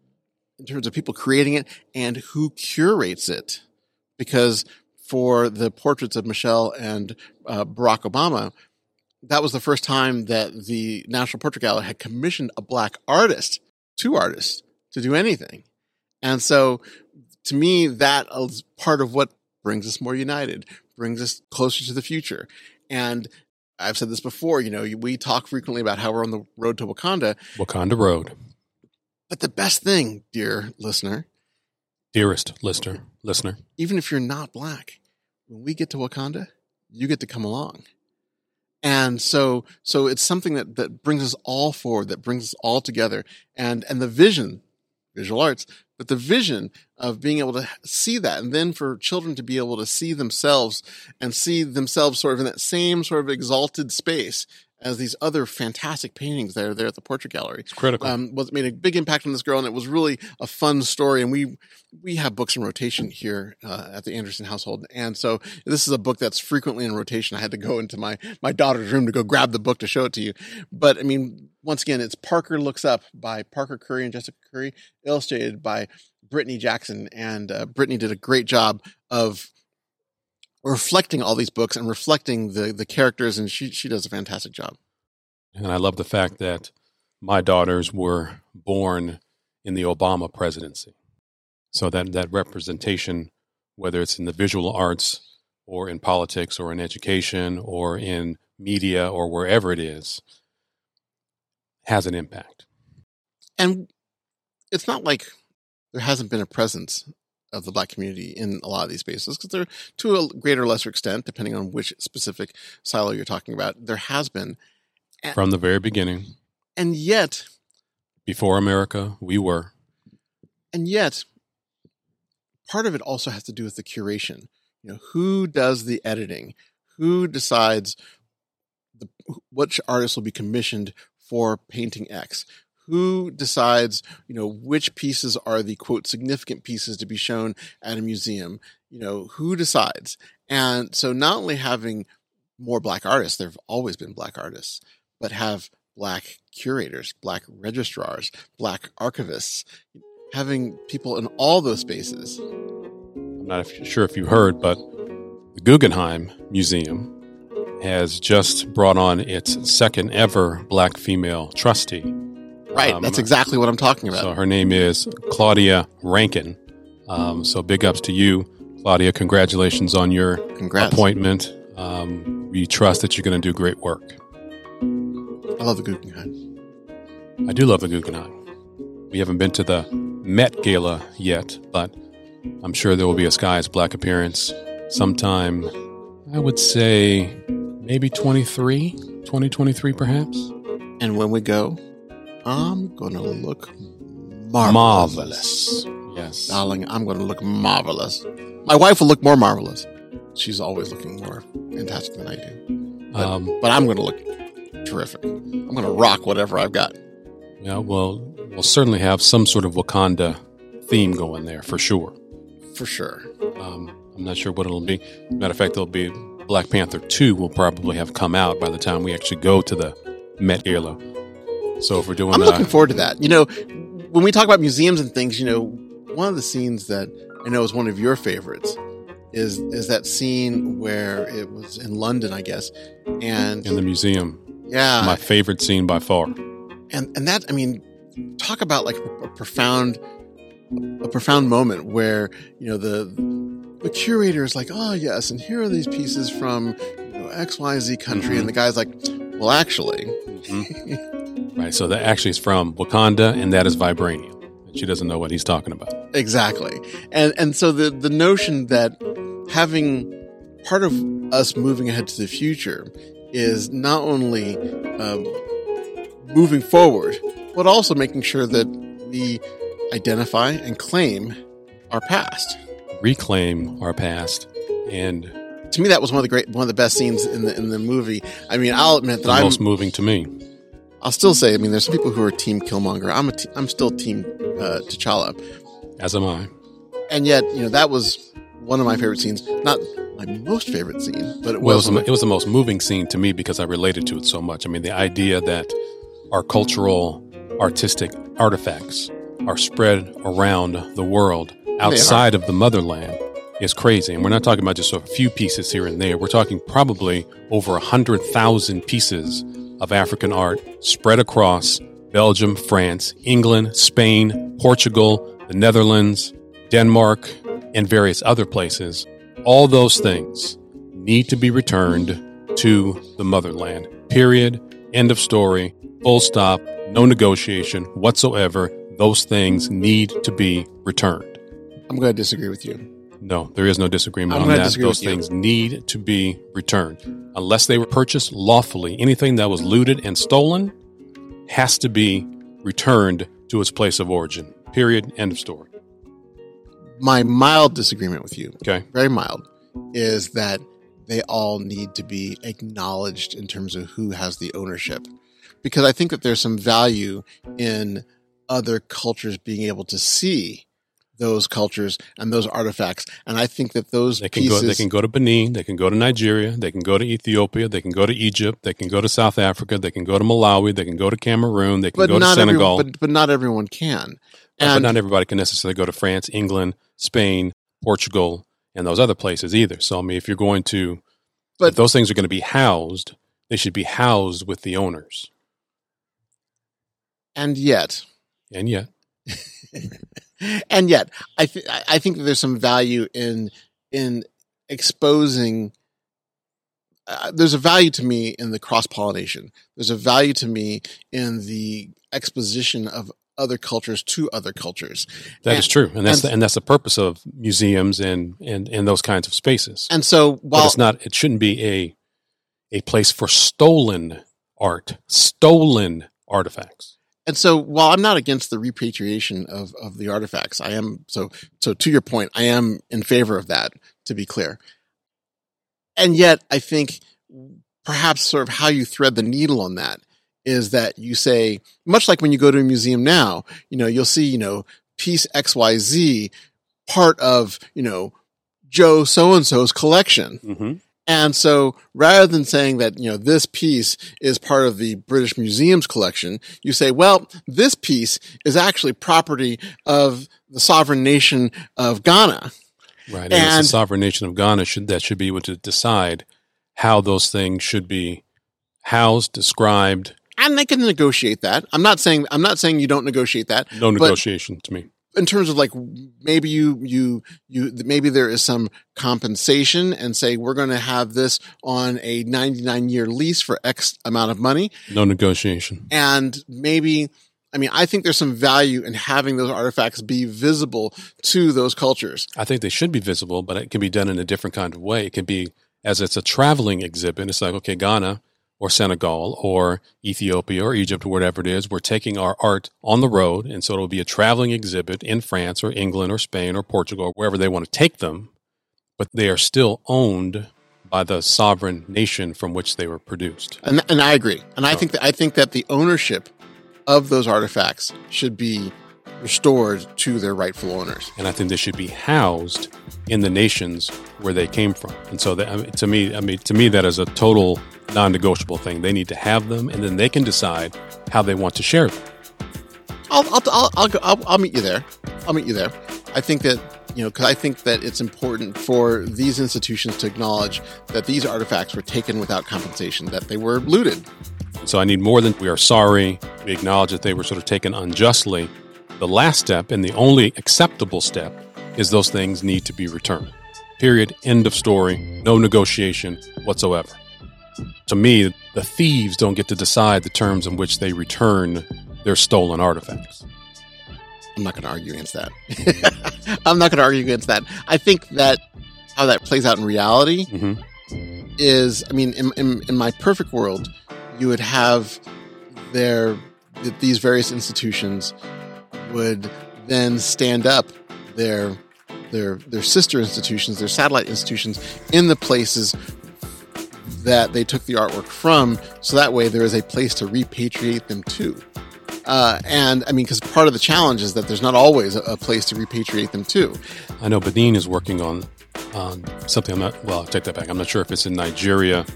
in terms of people creating it and who curates it because for the portraits of Michelle and uh, Barack Obama, that was the first time that the National Portrait Gallery had commissioned a black artist, two artists, to do anything. And so to me, that is part of what brings us more united, brings us closer to the future. And I've said this before, you know, we talk frequently about how we're on the road to Wakanda, Wakanda Road. But the best thing, dear listener, Dearest listener, listener. even if you're not black, when we get to Wakanda, you get to come along. And so, so it's something that, that brings us all forward, that brings us all together. And, and the vision, visual arts, but the vision of being able to see that and then for children to be able to see themselves and see themselves sort of in that same sort of exalted space as these other fantastic paintings that are there at the portrait gallery It's critical. um, was made a big impact on this girl, and it was really a fun story. And we we have books in rotation here uh, at the Anderson household, and so this is a book that's frequently in rotation. I had to go into my my daughter's room to go grab the book to show it to you. But I mean, once again, it's Parker Looks Up by Parker Curry and Jessica Curry, illustrated by Brittany Jackson, and uh, Brittany did a great job of reflecting all these books and reflecting the the characters, and she she does a fantastic job. and I love the fact that my daughters were born in the Obama presidency. So that, that representation, whether it's in the visual arts or in politics or in education or in media or wherever it is, has an impact. and it's not like there hasn't been a presence of the black community in a lot of these spaces because they're to a greater or lesser extent depending on which specific silo you're talking about there has been From the very beginning, and yet before America, we were. and yet part of it also has to do with the curation. You know who does the editing? Who decides the, which artists will be commissioned for painting x who decides you know which pieces are the quote significant pieces to be shown at a museum you know who decides and so not only having more black artists there have always been black artists but have black curators black registrars black archivists having people in all those spaces I'm not sure if you heard, but the Guggenheim Museum has just brought on its second ever black female trustee. Right Um, that's exactly what i'm talking about So her name is Claudia Rankine. Um, so big ups to you, Claudia. Congratulations on your congrats appointment. Um, we trust that you're going to do great work. i love the guggenheim I do love the Guggenheim. We haven't been to the Met Gala yet, but I'm sure there will be a Skies Black appearance sometime, I would say maybe 23, 2023 perhaps. and when we go i'm gonna look marvelous, Marvelous. Yes. darling i'm gonna look marvelous my wife will look more marvelous she's always looking more fantastic than i do but, Um, but i'm gonna look terrific i'm gonna rock whatever i've got yeah, well, we'll certainly have some sort of Wakanda theme going there for sure. for sure Um, I'm not sure what it'll be. Matter of fact, there'll be Black Panther 2 will probably have come out by the time we actually go to the Met Gala. So if we're doing I'm uh, looking forward to that. You know, when we talk about museums and things, you know, one of the scenes that I know is one of your favorites is is that scene where it was in London, I guess, and in the museum, yeah, my favorite scene by far. and and that I mean, talk about like a profound a profound moment where you know the the curator is like, oh yes, and here are these pieces from you know, X Y Z country, and the guy's like, well, actually, Right. So that actually is from Wakanda, and that is vibranium. She doesn't know what he's talking about. exactly, and and so the the notion that having part of us moving ahead to the future is not only um, moving forward, but also making sure that we identify and claim our past. Reclaim our past and To me, that was one of the great, one of the best scenes in the in the movie. I mean, I'll admit that the I'm, most moving to me. I'll still say, I mean, there's some people who are Team Killmonger. I'm a, t- I'm still Team uh, T'Challa, As am I. and yet, you know, that was one of my favorite scenes. Not my most favorite scene, but it Well, it was. was, it was the most moving scene to me because I related to it so much. I mean, the idea that our cultural, artistic artifacts are spread around the world outside of the motherland is crazy. And we're not talking about just a few pieces here and there. We're talking probably over a hundred thousand pieces of African art spread across Belgium, France, England, Spain, Portugal, the Netherlands, Denmark, and various other places. All those things need to be returned to the motherland. Period. End of story. Full stop. No negotiation whatsoever. Those things need to be returned. I'm going to disagree with you. No, there is no disagreement I'm on that. Those with you. things need to be returned. Unless they were purchased lawfully, anything that was looted and stolen has to be returned to its place of origin. Period. End of story. My mild disagreement with you, Okay. very mild, is that they all need to be acknowledged in terms of who has the ownership, because I think that there's some value in other cultures being able to see those cultures and those artifacts, and I think that those They can pieces. go. They can go to Benin. They can go to Nigeria. They can go to Ethiopia. They can go to Egypt. They can go to South Africa. They can go to Malawi. They can go to Cameroon. They can go to Senegal. but, but not everyone can. but not everybody can necessarily go to France, England, Spain, Portugal, and those other places either. So I mean, if you're going to, But- those things are going to be housed, they should be housed with the owners. and yet, And yet, and yet, I th- I think that there's some value in in exposing. Uh, there's a value to me in the cross pollination. There's a value to me in the exposition of other cultures to other cultures. that is And- true, and that's and- the, and that's the purpose of museums and and and those kinds of spaces. And so but it's not. It shouldn't be a a place for stolen art, stolen artifacts. And so while I'm not against the repatriation of, of the artifacts, I am so so to your point, I am in favor of that, to be clear. And yet I think perhaps sort of how you thread the needle on that is that you say, much like when you go to a museum now, you know, you'll see, you know, piece XYZ part of, you know, Joe so and so's collection. Mm-hmm. And so rather than saying that, you know, this piece is part of the British Museum's collection, you say, well, this piece is actually property of the sovereign nation of Ghana. Right, and, it's the sovereign nation of Ghana should that should be able to decide how those things should be housed, described. And they can negotiate that. I'm not saying, I'm not saying you don't negotiate that. No But- negotiation to me. In terms of like maybe you you you maybe there is some compensation and say we're going to have this on a 99 year lease for x amount of money No negotiation. and maybe i mean i think there's some value in having those artifacts be visible to those cultures I think they should be visible, but it can be done in a different kind of way. It can be as it's a traveling exhibit. It's like, okay, Ghana or Senegal or Ethiopia or Egypt or whatever it is, we're taking our art on the road. And so it'll be a traveling exhibit in France or England or Spain or Portugal, wherever they want to take them, but they are still owned by the sovereign nation from which they were produced. and and i agree and i think that i think that the ownership of those artifacts should be restored to their rightful owners and I think they should be housed in the nations where they came from. And so, that, I mean, to me, I mean, to me, that is a total non-negotiable thing. They need to have them, and then they can decide how they want to share them. I'll I'll I'll I'll, go, I'll, I'll meet you there. I'll meet you there. I think that you know because I think that it's important for these institutions to acknowledge that these artifacts were taken without compensation, that they were looted. So I need more than we are sorry. We acknowledge that they were sort of taken unjustly. The last step and the only acceptable step is those things need to be returned. Period. End of story. No negotiation whatsoever. To me, the thieves don't get to decide the terms in which they return their stolen artifacts. I'm not going to argue against that. I'm not going to argue against that. I think that how that plays out in reality hmm is, I mean, in, in, in my perfect world, you would have their these various institutions would then stand up their their their sister institutions, their satellite institutions in the places that they took the artwork from, so that way there is a place to repatriate them to. Uh, and I mean, because part of the challenge is that there's not always a, a place to repatriate them to. I know Benin is working on on something. I'm not. Well, I'll take that back. I'm not sure if it's in Nigeria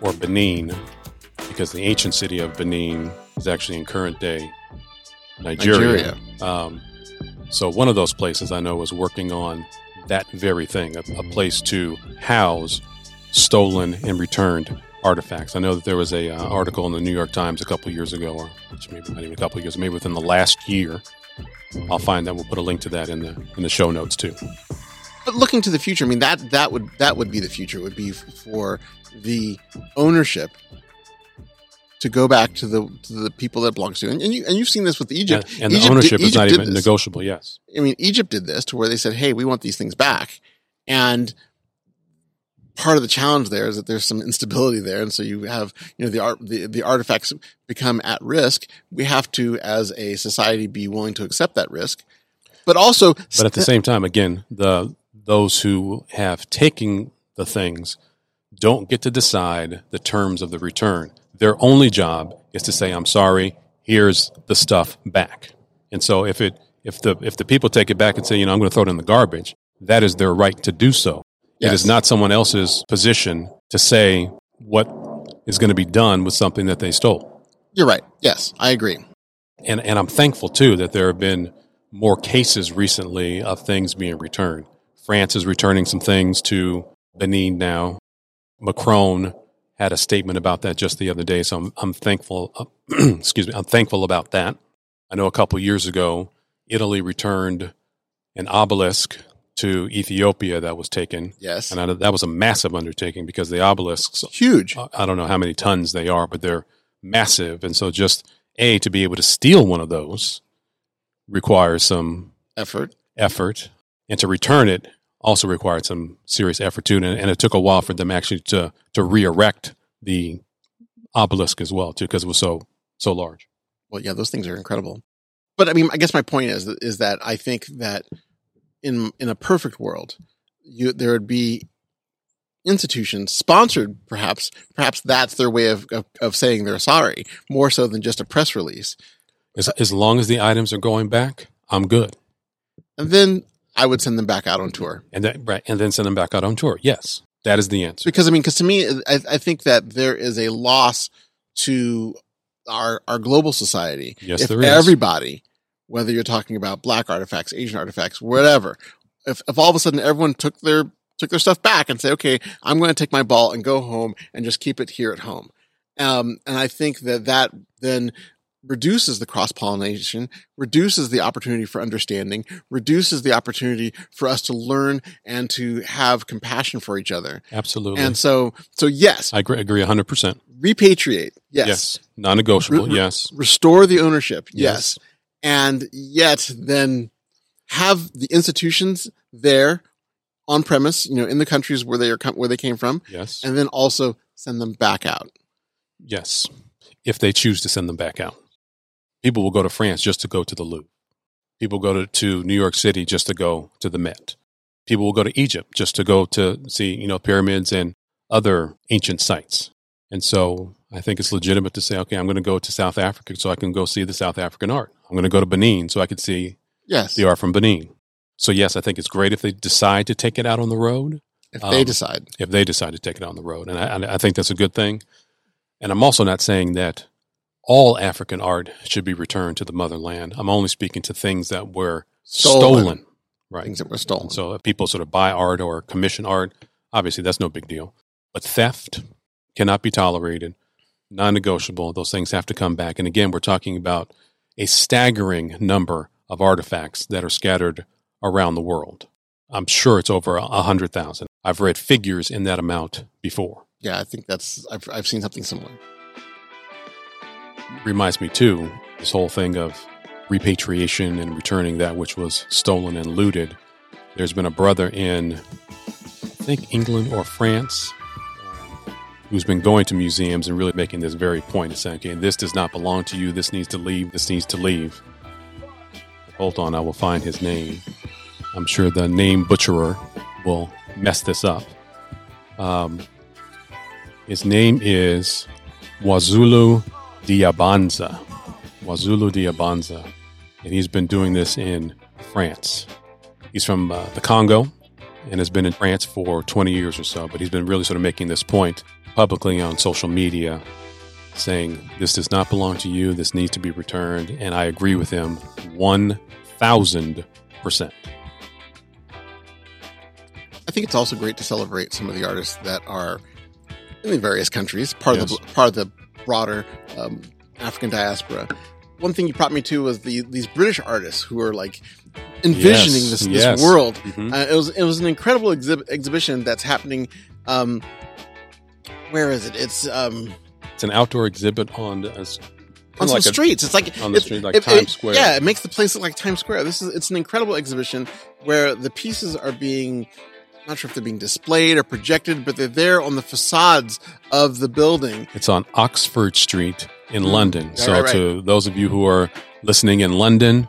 or Benin, because the ancient city of Benin is actually in current day Nigeria. Um, so one of those places I know is working on that very thing, a, a place to house stolen and returned artifacts. I know that there was a uh, article in the New York Times a couple years ago, or maybe not even a couple years, maybe within the last year. I'll find that. We'll put a link to that in the in the show notes too. But looking to the future, I mean that that would that would be the future. Would be for the ownership to go back to the to the people that it belongs to. And, and you and you've seen this with Egypt. And, and the ownership did- is not Egypt even this. negotiable. Yes. I mean, Egypt did this to where they said, "Hey, we want these things back," and part of the challenge there is that there's some instability there, and so you have you know the art the, the artifacts become at risk. We have to, as a society, be willing to accept that risk, but also, But at the same time, again, the those who have taken the things don't get to decide the terms of the return. Their only job is to say, "I'm sorry. Here's the stuff back." And so, if it if the if the people take it back and say, "You know, I'm going to throw it in the garbage," that is their right to do so. It Yes. is not someone else's position to say what is going to be done with something that they stole. you're right. Yes, I agree. And and I'm thankful too that there have been more cases recently of things being returned. France is returning some things to Benin now. Macron had a statement about that just the other day, so I'm I'm thankful. uh, excuse me, I'm thankful about that. I know a couple years ago, Italy returned an obelisk to Ethiopia that was taken, Yes, and I, that was a massive undertaking because the obelisks huge. I I don't know how many tons they are, but they're massive. And so just A, to be able to steal one of those requires some effort. effort. And to return it also required some serious effort too. And, and it took a while for them actually to, to re-erect the obelisk as well too, because it was so, so large. Well, yeah, those things are incredible. But I mean, I guess my point is is that I think that in in a perfect world, you there would be institutions sponsored, perhaps perhaps that's their way of of, of saying they're sorry, more so than just a press release. As, as long as the items are going back, I'm good. And then I would send them back out on tour And that, right. And then send them back out on tour. Yes. That is the answer. because I mean, because to me, I, I think that there is a loss to our our global society Yes, if there is. everybody, whether you're talking about black artifacts, Asian artifacts, whatever, if, if all of a sudden everyone took their took their stuff back and say, okay, I'm going to take my ball and go home and just keep it here at home, um, and I think that that then reduces the cross pollination, reduces the opportunity for understanding, reduces the opportunity for us to learn and to have compassion for each other. Absolutely. And so, so yes, I agree, agree 100%. repatriate, yes, Yes. Non negotiable. Re- yes. restore the ownership, Yes. yes, and yet then have the institutions there on premise, you know, in the countries where they are where they came from, Yes. and then also send them back out. Yes. If they choose to send them back out. People will go to France just to go to the Louvre. People go to, to New York City just to go to the Met. People will go to Egypt just to go to see, you know, pyramids and other ancient sites. And so I think it's legitimate to say, okay, I'm going to go to South Africa so I can go see the South African art. I'm going to go to Benin so I can see Yes, the art from Benin. So yes, I think it's great if they decide to take it out on the road. if they um, decide. if they decide to take it on the road. And I, I think that's a good thing. And I'm also not saying that all African art should be returned to the motherland. I'm only speaking to things that were stolen. Stolen. Right. Things that were stolen. So if people sort of buy art or commission art, obviously that's no big deal. But theft cannot be tolerated, non negotiable. Those things have to come back. And again, we're talking about a staggering number of artifacts that are scattered around the world. I'm sure it's over a hundred thousand. I've read figures in that amount before. Yeah, I think that's I've I've seen something similar. Reminds me too this whole thing of repatriation and returning that which was stolen and looted. There's been a brother in I think England or France who's been going to museums and really making this very point of saying, okay, this does not belong to you. This needs to leave. This needs to leave. Hold on, I will find his name. I'm sure the name butcherer will mess this up. Um, his name is Wazulu Diyabanza. Wazulu Diyabanza. And he's been doing this in France. He's from uh, the Congo and has been in France for 20 years or so, but he's been really sort of making this point publicly on social media saying this does not belong to you, this needs to be returned, and I agree with him 1000%. I think it's also great to celebrate some of the artists that are in the various countries, part Yes. of the part of the broader um, African diaspora. One thing you brought me to was the these British artists who are like envisioning Yes, this, yes. this world. Mhm. Uh, it was it was an incredible exhib- exhibition that's happening. Um, where is it? It's um, It's an outdoor exhibit on uh, on some like a- streets. It's like on the it- street, like it- Times it- Square. Yeah, it makes the place look like Times Square. This is it's an incredible exhibition where the pieces are being I'm not sure if they're being displayed or projected, but they're there on the facades of the building. It's on Oxford Street in London. Right, so, right, right. to those of you who are listening in London,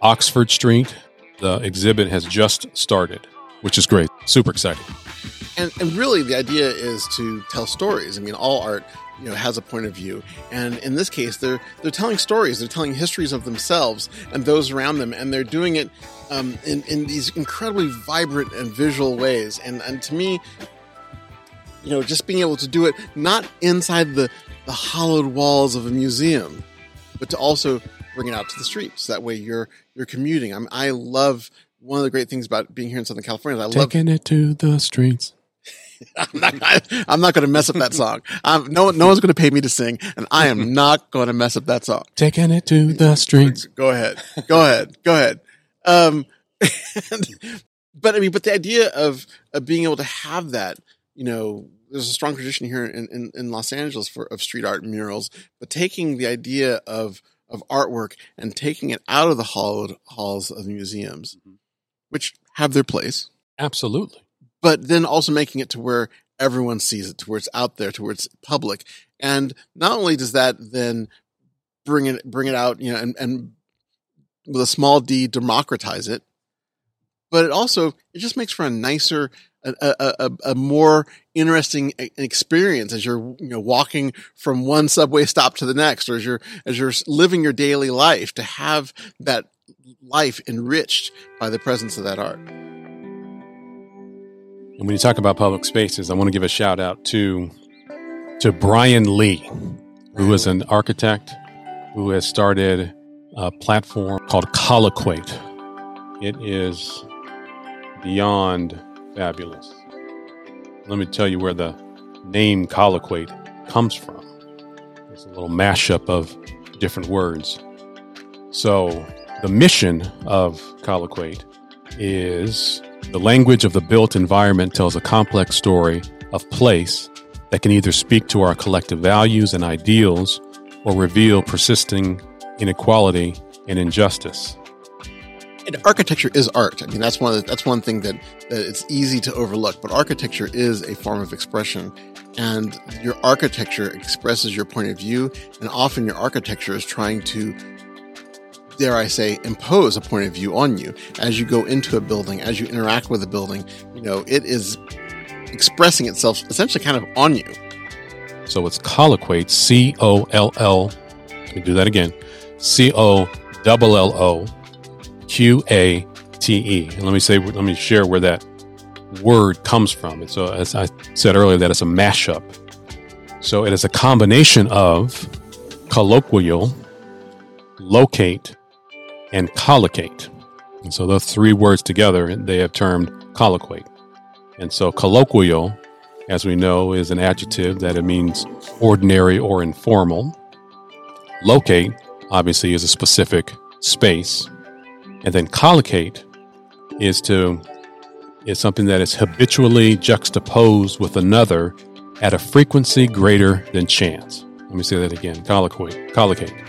Oxford Street, the exhibit has just started, which is great. Super exciting. And, and really, the idea is to tell stories. I mean, all art, you know, has a point of view, and in this case, they're they're telling stories. They're telling histories of themselves and those around them, and they're doing it um, in in these incredibly vibrant and visual ways. And and to me, you know, just being able to do it not inside the the hollowed walls of a museum, but to also bring it out to the streets. That way, you're you're commuting. I'm, I love one of the great things about being here in Southern California. is I love Taking it to the streets. I'm not, I'm not going to mess up that song. I'm, no, no one's going to pay me to sing, and I am not going to mess up that song. Taking it to the streets. Go ahead, go ahead, go ahead. Um, and- but I mean, but the idea of of being able to have that, you know, there's a strong tradition here in, in, in Los Angeles for of street art and murals, but taking the idea of of artwork and taking it out of the hollowed halls of museums, which have their place, Absolutely. but then also making it to where everyone sees it, to where it's out there, to where it's public. And not only does that then bring it bring it out, you know, and, and with a small d democratize it, but it also it just makes for a nicer, a, a, a, a more interesting experience as you're you know walking from one subway stop to the next, or as you're as you're living your daily life to have that life enriched by the presence of that art. And when you talk about public spaces, I want to give a shout out to to Bryan Lee, who is an architect who has started a platform called Colloqate. It is beyond fabulous. Let me tell you where the name Colloqate comes from. It's a little mashup of different words. So, the mission of Colloqate is the language of the built environment tells a complex story of place that can either speak to our collective values and ideals or reveal persisting inequality and injustice. and architecture is art. I mean, that's one the, that's one thing that, that it's easy to overlook. But architecture is a form of expression, and your architecture expresses your point of view. And often, your architecture is trying to, dare I say, impose a point of view on you as you go into a building, as you interact with a building. You know, it is expressing itself essentially kind of on you. So it's colloqate, C O L L. Let me do that again. C O L L O Q A T E. And let me say, let me share where that word comes from. So, as I said earlier, that it's a mashup. So it is a combination of colloquial, locate, and collocate. And so those three words together, they have termed colloqate. And so colloquial, as we know, is an adjective that it means ordinary or informal. Locate, obviously, is a specific space. And then collocate is to is something that is habitually juxtaposed with another at a frequency greater than chance. Let me say that again. Colloquy, collocate.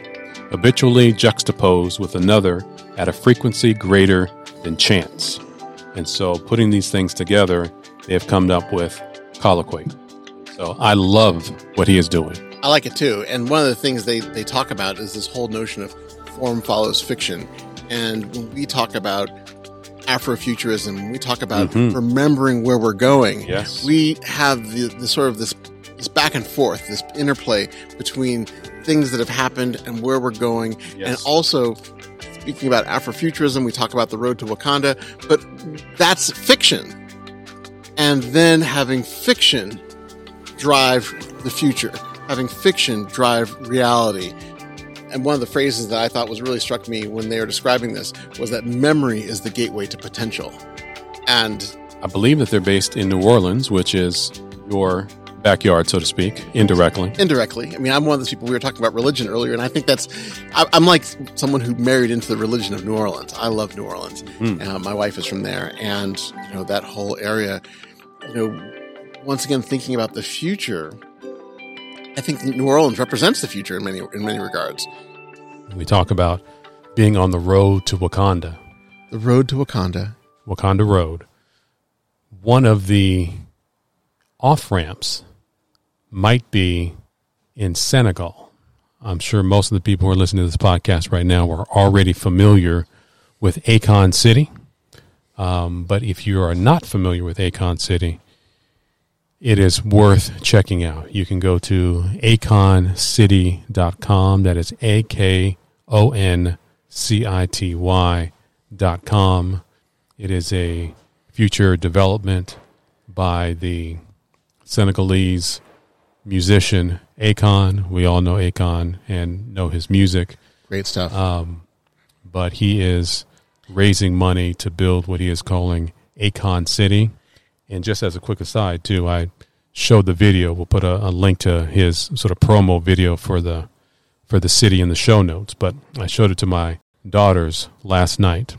Habitually juxtaposed with another at a frequency greater than chance. And so putting these things together, they have come up with colloquy. So I love what he is doing. I like it too. And one of the things they, they talk about is this whole notion of form follows fiction. And when we talk about Afrofuturism, when we talk about Mhm. remembering where we're going, Yes. we have the, the sort of this this back and forth, this interplay between things that have happened and where we're going, and also speaking about Afrofuturism, we talk about the road to Wakanda, but that's fiction, and then having fiction drive the future, having fiction drive reality. And one of the phrases that I thought was really struck me when they were describing this was that memory is the gateway to potential. And I believe that they're based in New Orleans, which is your backyard, so to speak, indirectly. indirectly. I mean, I'm one of those people. We were talking about religion earlier, and I think that's. I, I'm like someone who married into the religion of New Orleans. I love New Orleans. Mm. Uh, my wife is from there, and you know that whole area. You know, once again, thinking about the future, I think New Orleans represents the future in many in many regards. We talk about being on the road to Wakanda, The road to Wakanda. Wakanda Road. One of the off ramps might be in Senegal. I'm sure most of the people who are listening to this podcast right now are already familiar with Akon City. Um, but if you are not familiar with Akon City, it is worth checking out. You can go to akoncity.com. That is A K O N C I T Y dot com. It is a future development by the Senegalese musician Akon. We all know Akon and know his music, Great stuff. um, but he is raising money to build what he is calling Akon City. And just as a quick aside, too, I showed the video. We'll put a, a link to his sort of promo video for the for the city in the show notes. But I showed it to my daughters last night.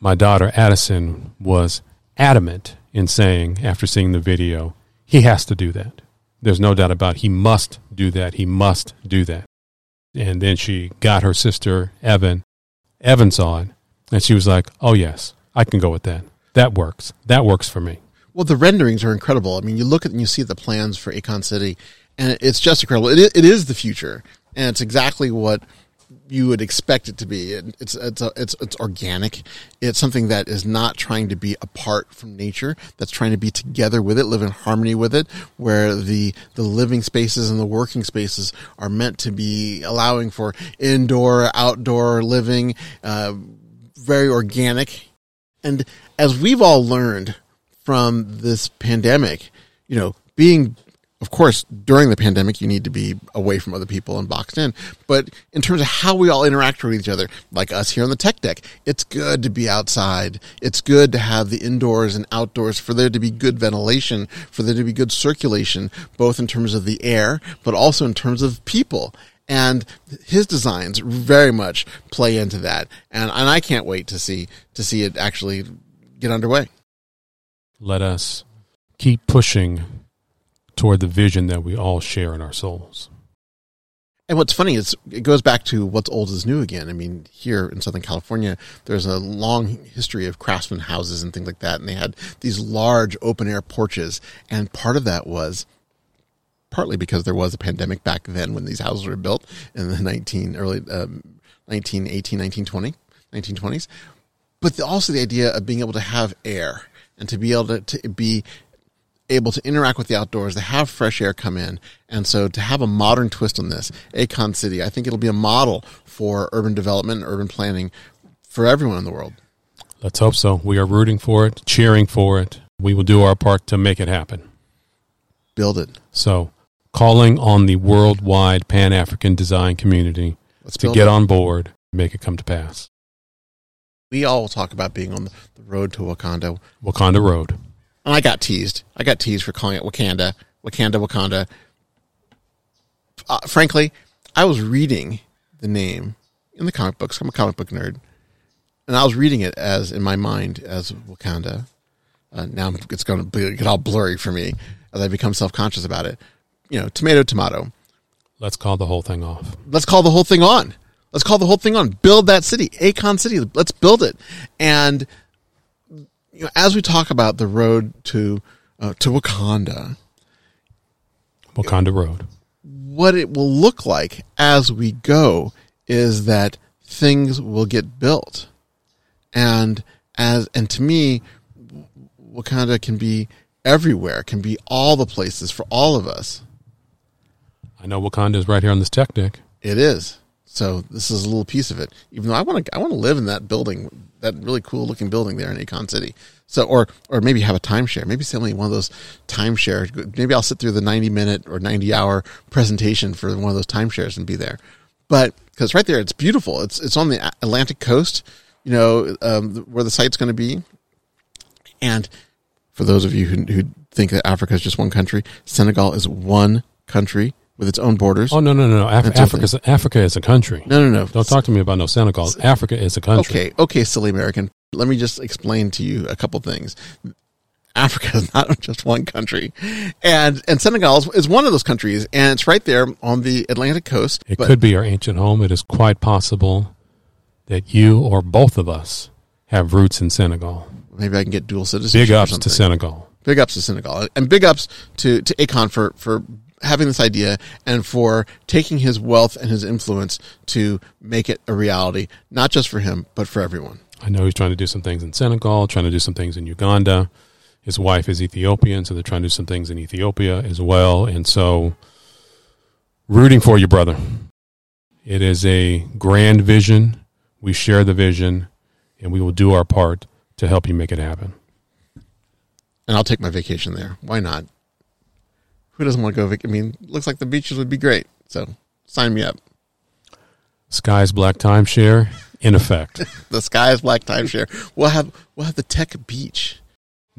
My daughter Addison was adamant in saying, after seeing the video, he has to do that. There's no doubt about it. he must do that. He must do that. And then she got her sister Evan. Evan saw it, and she was like, "Oh yes, I can go with that. That works. That works for me." Well, the renderings are incredible. I mean, you look at and you see the plans for Akon City, and it's just incredible. It, it is the future, and it's exactly what you would expect it to be. It, it's it's a, it's it's organic. It's something that is not trying to be apart from nature. That's trying to be together with it, live in harmony with it. Where the the living spaces and the working spaces are meant to be allowing for indoor, outdoor living, uh, very organic. And as we've all learned from this pandemic, you know, being, of course, during the pandemic, you need to be away from other people and boxed in. But in terms of how we all interact with each other, like us here on the tech deck, it's good to be outside. It's good to have the indoors and outdoors for there to be good ventilation, for there to be good circulation, both in terms of the air, but also in terms of people and his designs very much play into that and and I can't wait to see to see it actually get underway Let us keep pushing toward the vision that we all share in our souls. and what's funny is it goes back to what's old is new again. I mean here in Southern California there's a long history of craftsman houses and things like that. And they had these large open air porches. And part of that was partly because there was a pandemic back then when these houses were built in the 19 early um, 1918 1920 1920s but the, also the idea of being able to have air and to be able to, to be able to interact with the outdoors, to have fresh air come in. And so to have a modern twist on this, Akon City, I think it'll be a model for urban development and urban planning for everyone in the world. Let's hope so. We are rooting for it, cheering for it. We will do our part to make it happen. Build it. So, calling on the worldwide Pan African design community Let's to get it. on board, make it come to pass. We all talk about being on the road to Wakanda. Wakanda Road. And I got teased. I got teased for calling it Wakanda, Wakanda, Wakanda. Uh, frankly, I was reading the name in the comic books. I'm a comic book nerd. And I was reading it as, in my mind, as Wakanda. uh, now it's going to get all blurry for me as I become self conscious about it. You know, tomato, tomato. Let's call the whole thing off. Let's call the whole thing on. Let's call the whole thing on. Build that city, Akon City. Let's build it. And you know, as we talk about the road to uh, to Wakanda, Wakanda Road. what it will look like as we go is that things will get built and as and to me wakanda can be everywhere can be all the places for all of us I know Wakanda is right here on this tech deck. it is so this is a little piece of it even though i want to i want to live in that building that really cool looking building there in Akon City. So, or, or maybe have a timeshare. Maybe me one of those timeshare. Maybe I'll sit through the 90 minute or 90 hour presentation for one of those timeshares and be there. But, cause right there, it's beautiful. It's, it's on the Atlantic coast, you know, um, where the site's going to be. And for those of you who, who think that Africa is just one country, Senegal is one country with its own borders. Oh no no no! no. Af- That's Africa's Africa is a country. No, no, no. Don't talk to me about no Senegal. Africa is a country. Okay, okay, silly American. Let me just explain to you a couple things. Africa is not just one country, and and Senegal is, is one of those countries, and it's right there on the Atlantic coast. It but- could be our ancient home. It is quite possible that you or both of us have roots in Senegal. maybe I can get dual citizenship. Big ups to. Senegal. Big ups to Senegal, and big ups to to Akon for for having this idea and for taking his wealth and his influence to make it a reality, not just for him but for everyone. I know he's trying to do some things in Senegal, trying to do some things in Uganda. His wife is Ethiopian, so they're trying to do some things in Ethiopia as well. And so, rooting for you, brother. It is a grand vision. We share the vision, and we will do our part to help you make it happen. And I'll take my vacation there. Why not? Who doesn't want to go? Vac- I mean, looks like the beaches would be great. So sign me up. Sky's Black Timeshare in effect. The sky is black timeshare. We'll have we'll have the tech beach.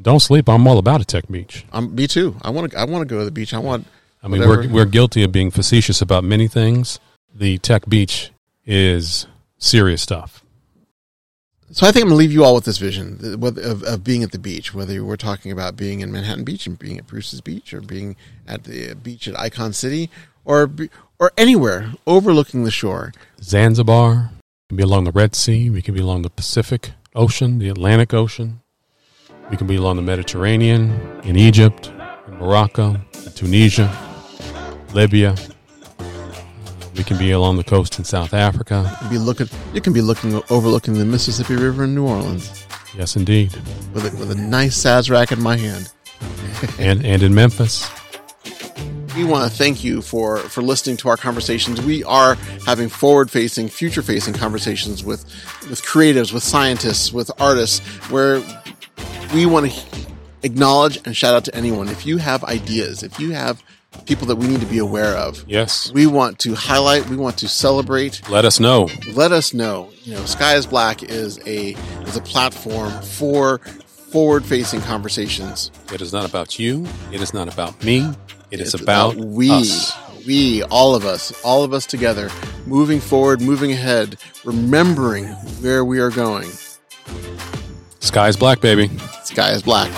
Don't sleep. I'm all about a tech beach. I'm me too. I want to. I want to go to the beach. I want. I mean, Whatever. we're we're guilty of being facetious about many things. The tech beach is serious stuff. So I think I'm gonna leave you all with this vision of, of being at the beach. Whether we're talking about being in Manhattan Beach and being at Bruce's Beach, or being at the uh, beach at Akon City, or or anywhere overlooking the shore. Zanzibar. We can be along the Red Sea. We can be along the Pacific Ocean, the Atlantic Ocean. We can be along the Mediterranean, in Egypt, in Morocco, in Tunisia, Libya. We can be along the coast in South Africa. Be looking. You can be looking overlooking the Mississippi River in New Orleans Yes, indeed. with a, with a nice Sazerac in my hand. And and in Memphis. we want to thank you for for listening to our conversations. We are having forward facing, future facing conversations with with creatives, with scientists, with artists, where we want to acknowledge and shout out to anyone. If you have ideas, if you have people that we need to be aware of, Yes. we want to highlight, we want to celebrate. Let us know. Let us know. You know, Sky is Black is a is a platform for forward facing conversations. It is not about you. It is not about me. It is It's about, we, us. we, all of us, all of us together, moving forward, moving ahead, remembering where we are going. Sky's black, baby. Sky is black.